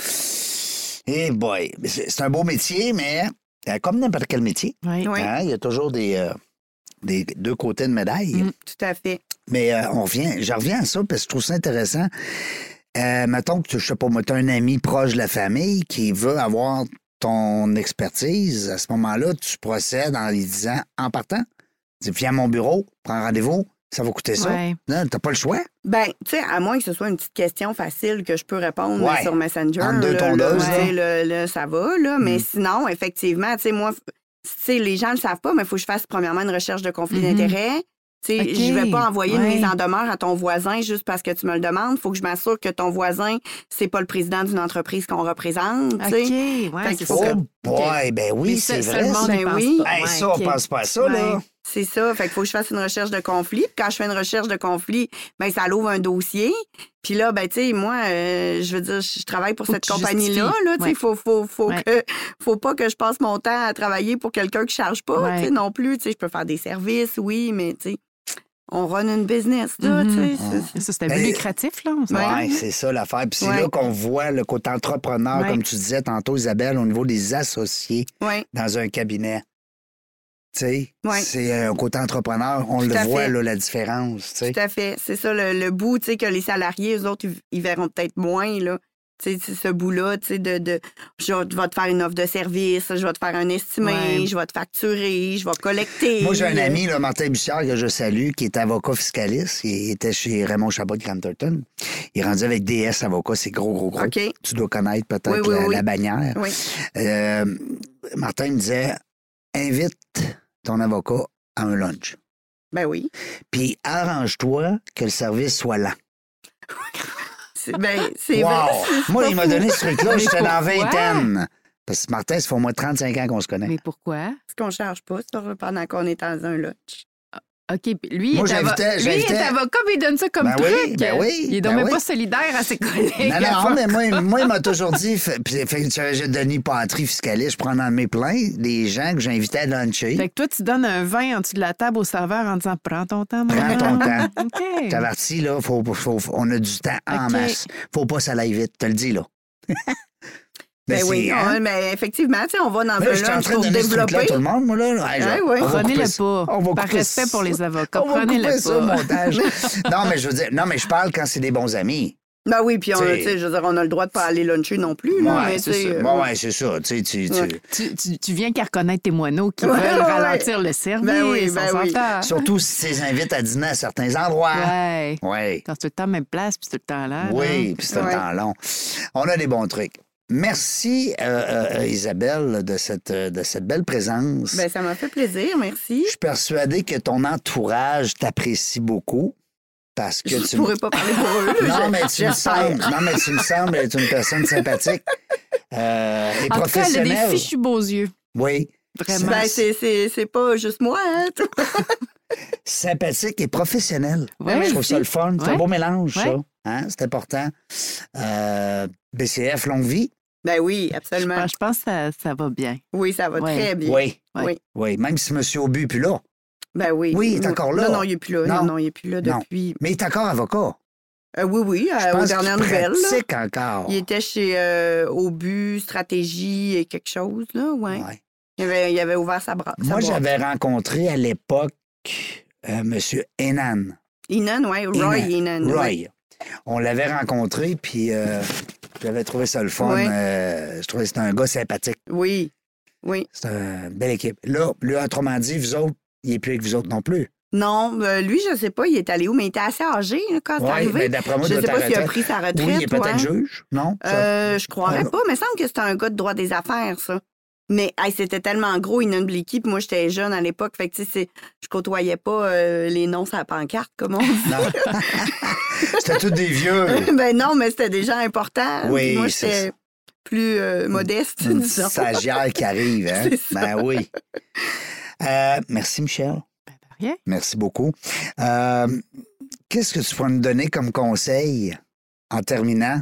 Eh boy, c'est un beau métier, mais euh, comme n'importe quel métier.
Oui.
hein, il y a toujours des, euh, des deux côtés de médaille.
Mm.
Tout à fait.
Mais euh, on revient, je reviens à ça parce que je trouve ça intéressant. Euh, mettons que, tu- je sais pas, moi, tu as un ami proche de la famille qui veut avoir ton expertise. À ce moment-là, tu procèdes en lui disant, en partant, tu viens à mon bureau, prends rendez-vous, ça va coûter ça.
Ouais.
Non, t'as pas le choix.
Ben, tu sais, à moins que ce soit une petite question facile que je peux répondre
Ouais.
sur Messenger.
Entre deux
là,
tondeuses,
là,
là.
tu sais, là, là, ça va, là. Mais
Mm.
sinon, effectivement, tu sais, moi, tu sais, les gens le savent pas, mais il faut que je fasse premièrement une recherche de conflit
Mhm.
d'intérêt. Tu Tu sais,
OK,
Je vais pas envoyer une mise en demeure à ton voisin juste parce que tu me le demandes. faut que je m'assure que ton voisin, c'est pas le président d'une entreprise qu'on représente. tu
OK,
sais.
ouais,
Fait faut
Oh boy, ben oui, c'est
ça,
vrai.
ça,
Ben
pense
oui.
pas.
Hey,
Ouais,
ça, on pense pas à ça, là.
Ouais.
C'est ça. Fait qu'il faut que je fasse une recherche de conflit. Puis quand je fais une recherche de conflit, ben ça l'ouvre un dossier. Puis là, ben tu sais, moi, euh, je veux dire, je travaille pour
Faut
cette compagnie-là. Là, tu sais,
Ouais.
faut, faut, faut
Ouais.
que, faut pas que je passe mon temps à travailler pour quelqu'un qui charge pas,
Ouais.
tu sais, non plus. Tu sais, je peux faire des services, oui, mais tu sais, on run une business, là, tu sais.
Mhm.
c'est-
Ça, c'était
Ben,
lucratif, là.
Oui, c'est ça l'affaire. Puis c'est
Ouais.
là qu'on voit le côté entrepreneur,
Ouais.
comme tu disais tantôt, Isabelle, au niveau des associés
Ouais.
dans un cabinet. Tu sais,
Ouais.
c'est un côté entrepreneur, on
Tout
le voit,
fait.
là, la différence. tu sais.
Tout à fait. C'est ça le, le bout, tu sais, que les salariés, eux autres, ils, ils verront peut-être moins, là. Tu sais, c'est ce bout-là, tu sais, de, de je vais te faire une offre de service, je vais te faire un estimé,
Ouais.
je vais te facturer, je vais collecter.
Moi, j'ai un ami, là, Martin Bussière, que je salue, qui est avocat fiscaliste. Il était chez Raymond Chabot de Granderton. Il est rendu avec DS Avocat, c'est gros, gros, gros. Tu dois connaître peut-être
Oui, oui,
la,
oui.
la bannière.
Oui.
Euh, Martin me disait invite ton avocat à un lunch.
Ben oui.
Puis arrange-toi que le service soit lent.
C'est, ben, c'est
Wow!
vrai.
Moi, il m'a donné ce truc-là,
Mais
j'étais dans la vingtaine. Parce que Martin, ça fait au moins 35 ans qu'on se connaît.
Mais pourquoi?
Parce qu'on charge pas ça pendant qu'on est dans un lunch.
OK, lui,
Moi, j'invitais-
lui, il est avocat, mais il donne ça comme
Ben
truc.
oui, ben oui,
Il est
ben
donc même
oui.
pas solidaire à ses collègues.
Non, non, mais moi, moi il m'a toujours dit, fait, fait que j'ai Denis Patry, fiscaliste, je prends dans mes plein des gens que j'invitais à luncher.
Fait que toi, tu donnes un vin en dessous de la table au serveur en disant Prends ton temps, mon
Prends ton temps.
OK.
T'avertis, là, faut, faut- faut- on a du temps en masse. Faut pas que ça aille vite, te le dis, là.
Ben,
c'est,
oui,
hein?
on- mais effectivement, on va dans
Mais là,
un
je suis en
lunch
train de
pour développer.
tout le monde, moi, là. Hey, je-
Ouais, ouais.
on va
Prenez-le pas.
On va
Par respect
ça.
pour les avocats, prenez-le
couper ça au
pas.
montage. non, mais je veux dire, non, mais je parle quand c'est des bons amis.
Ben oui, puis on,
T'sais-
je veux dire, on a le droit de pas aller luncher non plus. là, mais
Ouais,
tu
c'est ça.
euh,
Bon, ouais, c'est ça. Tu sais, tu- tu-
Ouais.
Tu, tu- tu viens qu'à reconnaître tes moineaux qui
Ouais,
veulent
ouais,
ralentir le service.
Ben oui, ben oui.
Surtout si tu les invites à dîner à certains endroits.
Ouais.
Oui.
Quand c'est tout le temps même place, puis tout le temps là.
Oui, puis c'est un
Ouais.
temps long. On a des bons trucs. Merci, euh, euh, Isabelle, de cette, euh, de cette belle présence.
Ben, ça m'a fait plaisir, merci.
Je suis persuadé que ton entourage t'apprécie beaucoup parce que
Je
tu.
pourrais pas parler pour eux.
Non, mais tu me sembles, non, mais tu me sembles être une personne sympathique euh, et
En tout cas, elle a
professionnelle.
des fichus beaux yeux.
Oui,
Vraiment.
Ben, c'est, pas juste moi, hein.
sympathique et professionnelle.
Ouais,
Je trouve ça le fun. C'est un beau mélange, ça. Hein? C'est important. Euh, BCF, longue vie.
Ben oui,
Je
absolument.
pense, je pense que ça, ça va bien.
Oui, ça va
Ouais.
très bien.
Oui.
Oui.
Oui, même si M. Aubu n'est plus là.
Ben oui.
Oui, il est encore là.
Non, non, il n'est plus là.
Non.
Non, non, il n'est plus là
Non.
depuis.
Mais il est encore avocat.
Euh, oui, oui,
Je
euh, aux
pense
dernières
qu'il
nouvelles. là.
pratique encore.
Il était chez euh, Stratégie et quelque chose, là, ouais.
Ouais.
Il, avait, il avait ouvert sa bras.
Moi, j'avais rencontré à l'époque euh, M. Enan.
Inan, oui, Roy
Enan.
Inan.
Roy.
ouais.
On l'avait rencontré, puis euh, j'avais trouvé ça le fun.
Ouais.
Euh, je trouvais que c'était un gars sympathique.
Oui, oui.
C'est une belle équipe. Là, lui, autrement dit, vous autres, il n'est plus avec vous autres non plus.
Non, euh, lui, je sais pas, il est allé où, mais il était assez âgé là, quand c'est
Oui,
arrivé.
mais d'après moi,
je sais pas s'il a pris sa retraite.
Oui, il est peut-être
ouais.
juge, non? Ça-
Euh, je croirais pas, mais il semble que c'était un gars de droit des affaires, ça. Mais hey, c'était tellement gros, Inan Blicky, puis moi, j'étais jeune à l'époque, fait que, tu sais, je côtoyais pas euh, les noms sur la pancarte, comme on dit.
Non. C'était tous des vieux.
ben non, mais c'était des gens importants.
Oui,
Puis moi,
c'est
j'étais plus euh, modeste,
Une
disons.
stagiaire qui arrive, hein? Ben oui. Euh, merci, Michel.
Ben, de rien.
Merci beaucoup. Euh, Qu'est-ce que tu pourrais nous donner comme conseil en terminant?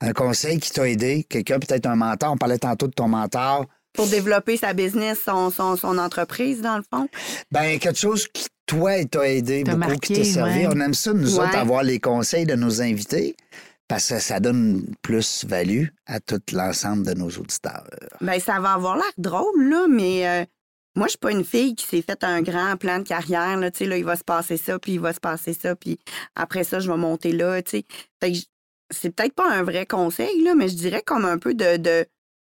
Un conseil qui t'a aidé? Quelqu'un, peut-être un mentor? On parlait tantôt de ton mentor.
Pour développer sa business, son, son, son entreprise, dans le fond?
Ben, quelque chose qui, toi, t'a aidé
T'a
beaucoup,
marqué,
qui t'a servi.
ouais.
On aime ça, nous
Ouais.
autres, avoir les conseils de nos invités parce que ça donne plus-value à tout l'ensemble de nos auditeurs.
Ben, ça va avoir l'air drôle, là, mais euh, moi, je suis pas une fille qui s'est fait un grand plan de carrière. Là, Tu sais, là, il va se passer ça, puis il va se passer ça, puis après ça, je vais monter là. tu sais. Fait que c'est peut-être pas un vrai conseil, là, mais je dirais comme un peu de, de,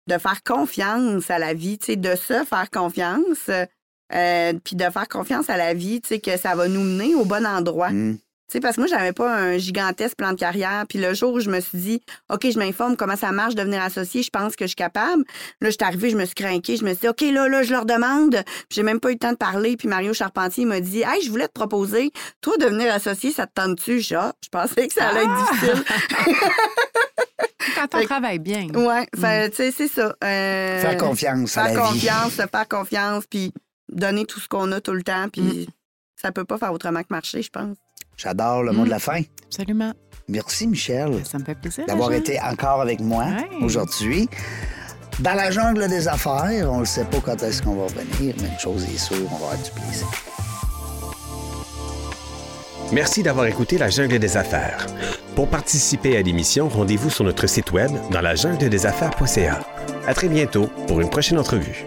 de faire confiance à la vie, de se faire confiance, euh, puis de faire confiance à la vie, tu sais, que ça va nous mener au bon endroit.
Hmm.
Tu sais, parce que moi, j'avais pas un gigantesque plan de carrière. Puis le jour où je me suis dit, OK, je m'informe comment ça marche devenir associé, je pense que je suis capable. Là, je suis arrivée, je me suis craquée, je me suis dit, OK, là, là, je leur demande. Puis j'ai même pas eu le temps de parler. Puis Mario Charpentier m'a dit, Hey, je voulais te proposer, toi, devenir associé, ça te tente-tu? Je, ah, je pensais que ça allait être
Ah!
difficile.
Quand on travaille bien.
ouais, fait, tu sais, c'est ça. Euh,
Faire confiance à
Faire
la vie.
confiance, se faire confiance, puis donner tout ce qu'on a tout le temps. Puis
Mm.
ça peut pas faire autrement que marcher, je pense.
J'adore le mot de la fin.
Absolument.
Merci, Michel,
Ça me fait plaisir.
d'avoir été encore avec moi
Ouais.
aujourd'hui. Dans la jungle des affaires, on ne sait pas quand est-ce qu'on va revenir, mais une chose est sûre, on va avoir du plaisir.
Merci d'avoir écouté La Jungle des Affaires. Pour participer à l'émission, rendez-vous sur notre site web dans la jungle des affaires.ca. À très bientôt pour une prochaine entrevue.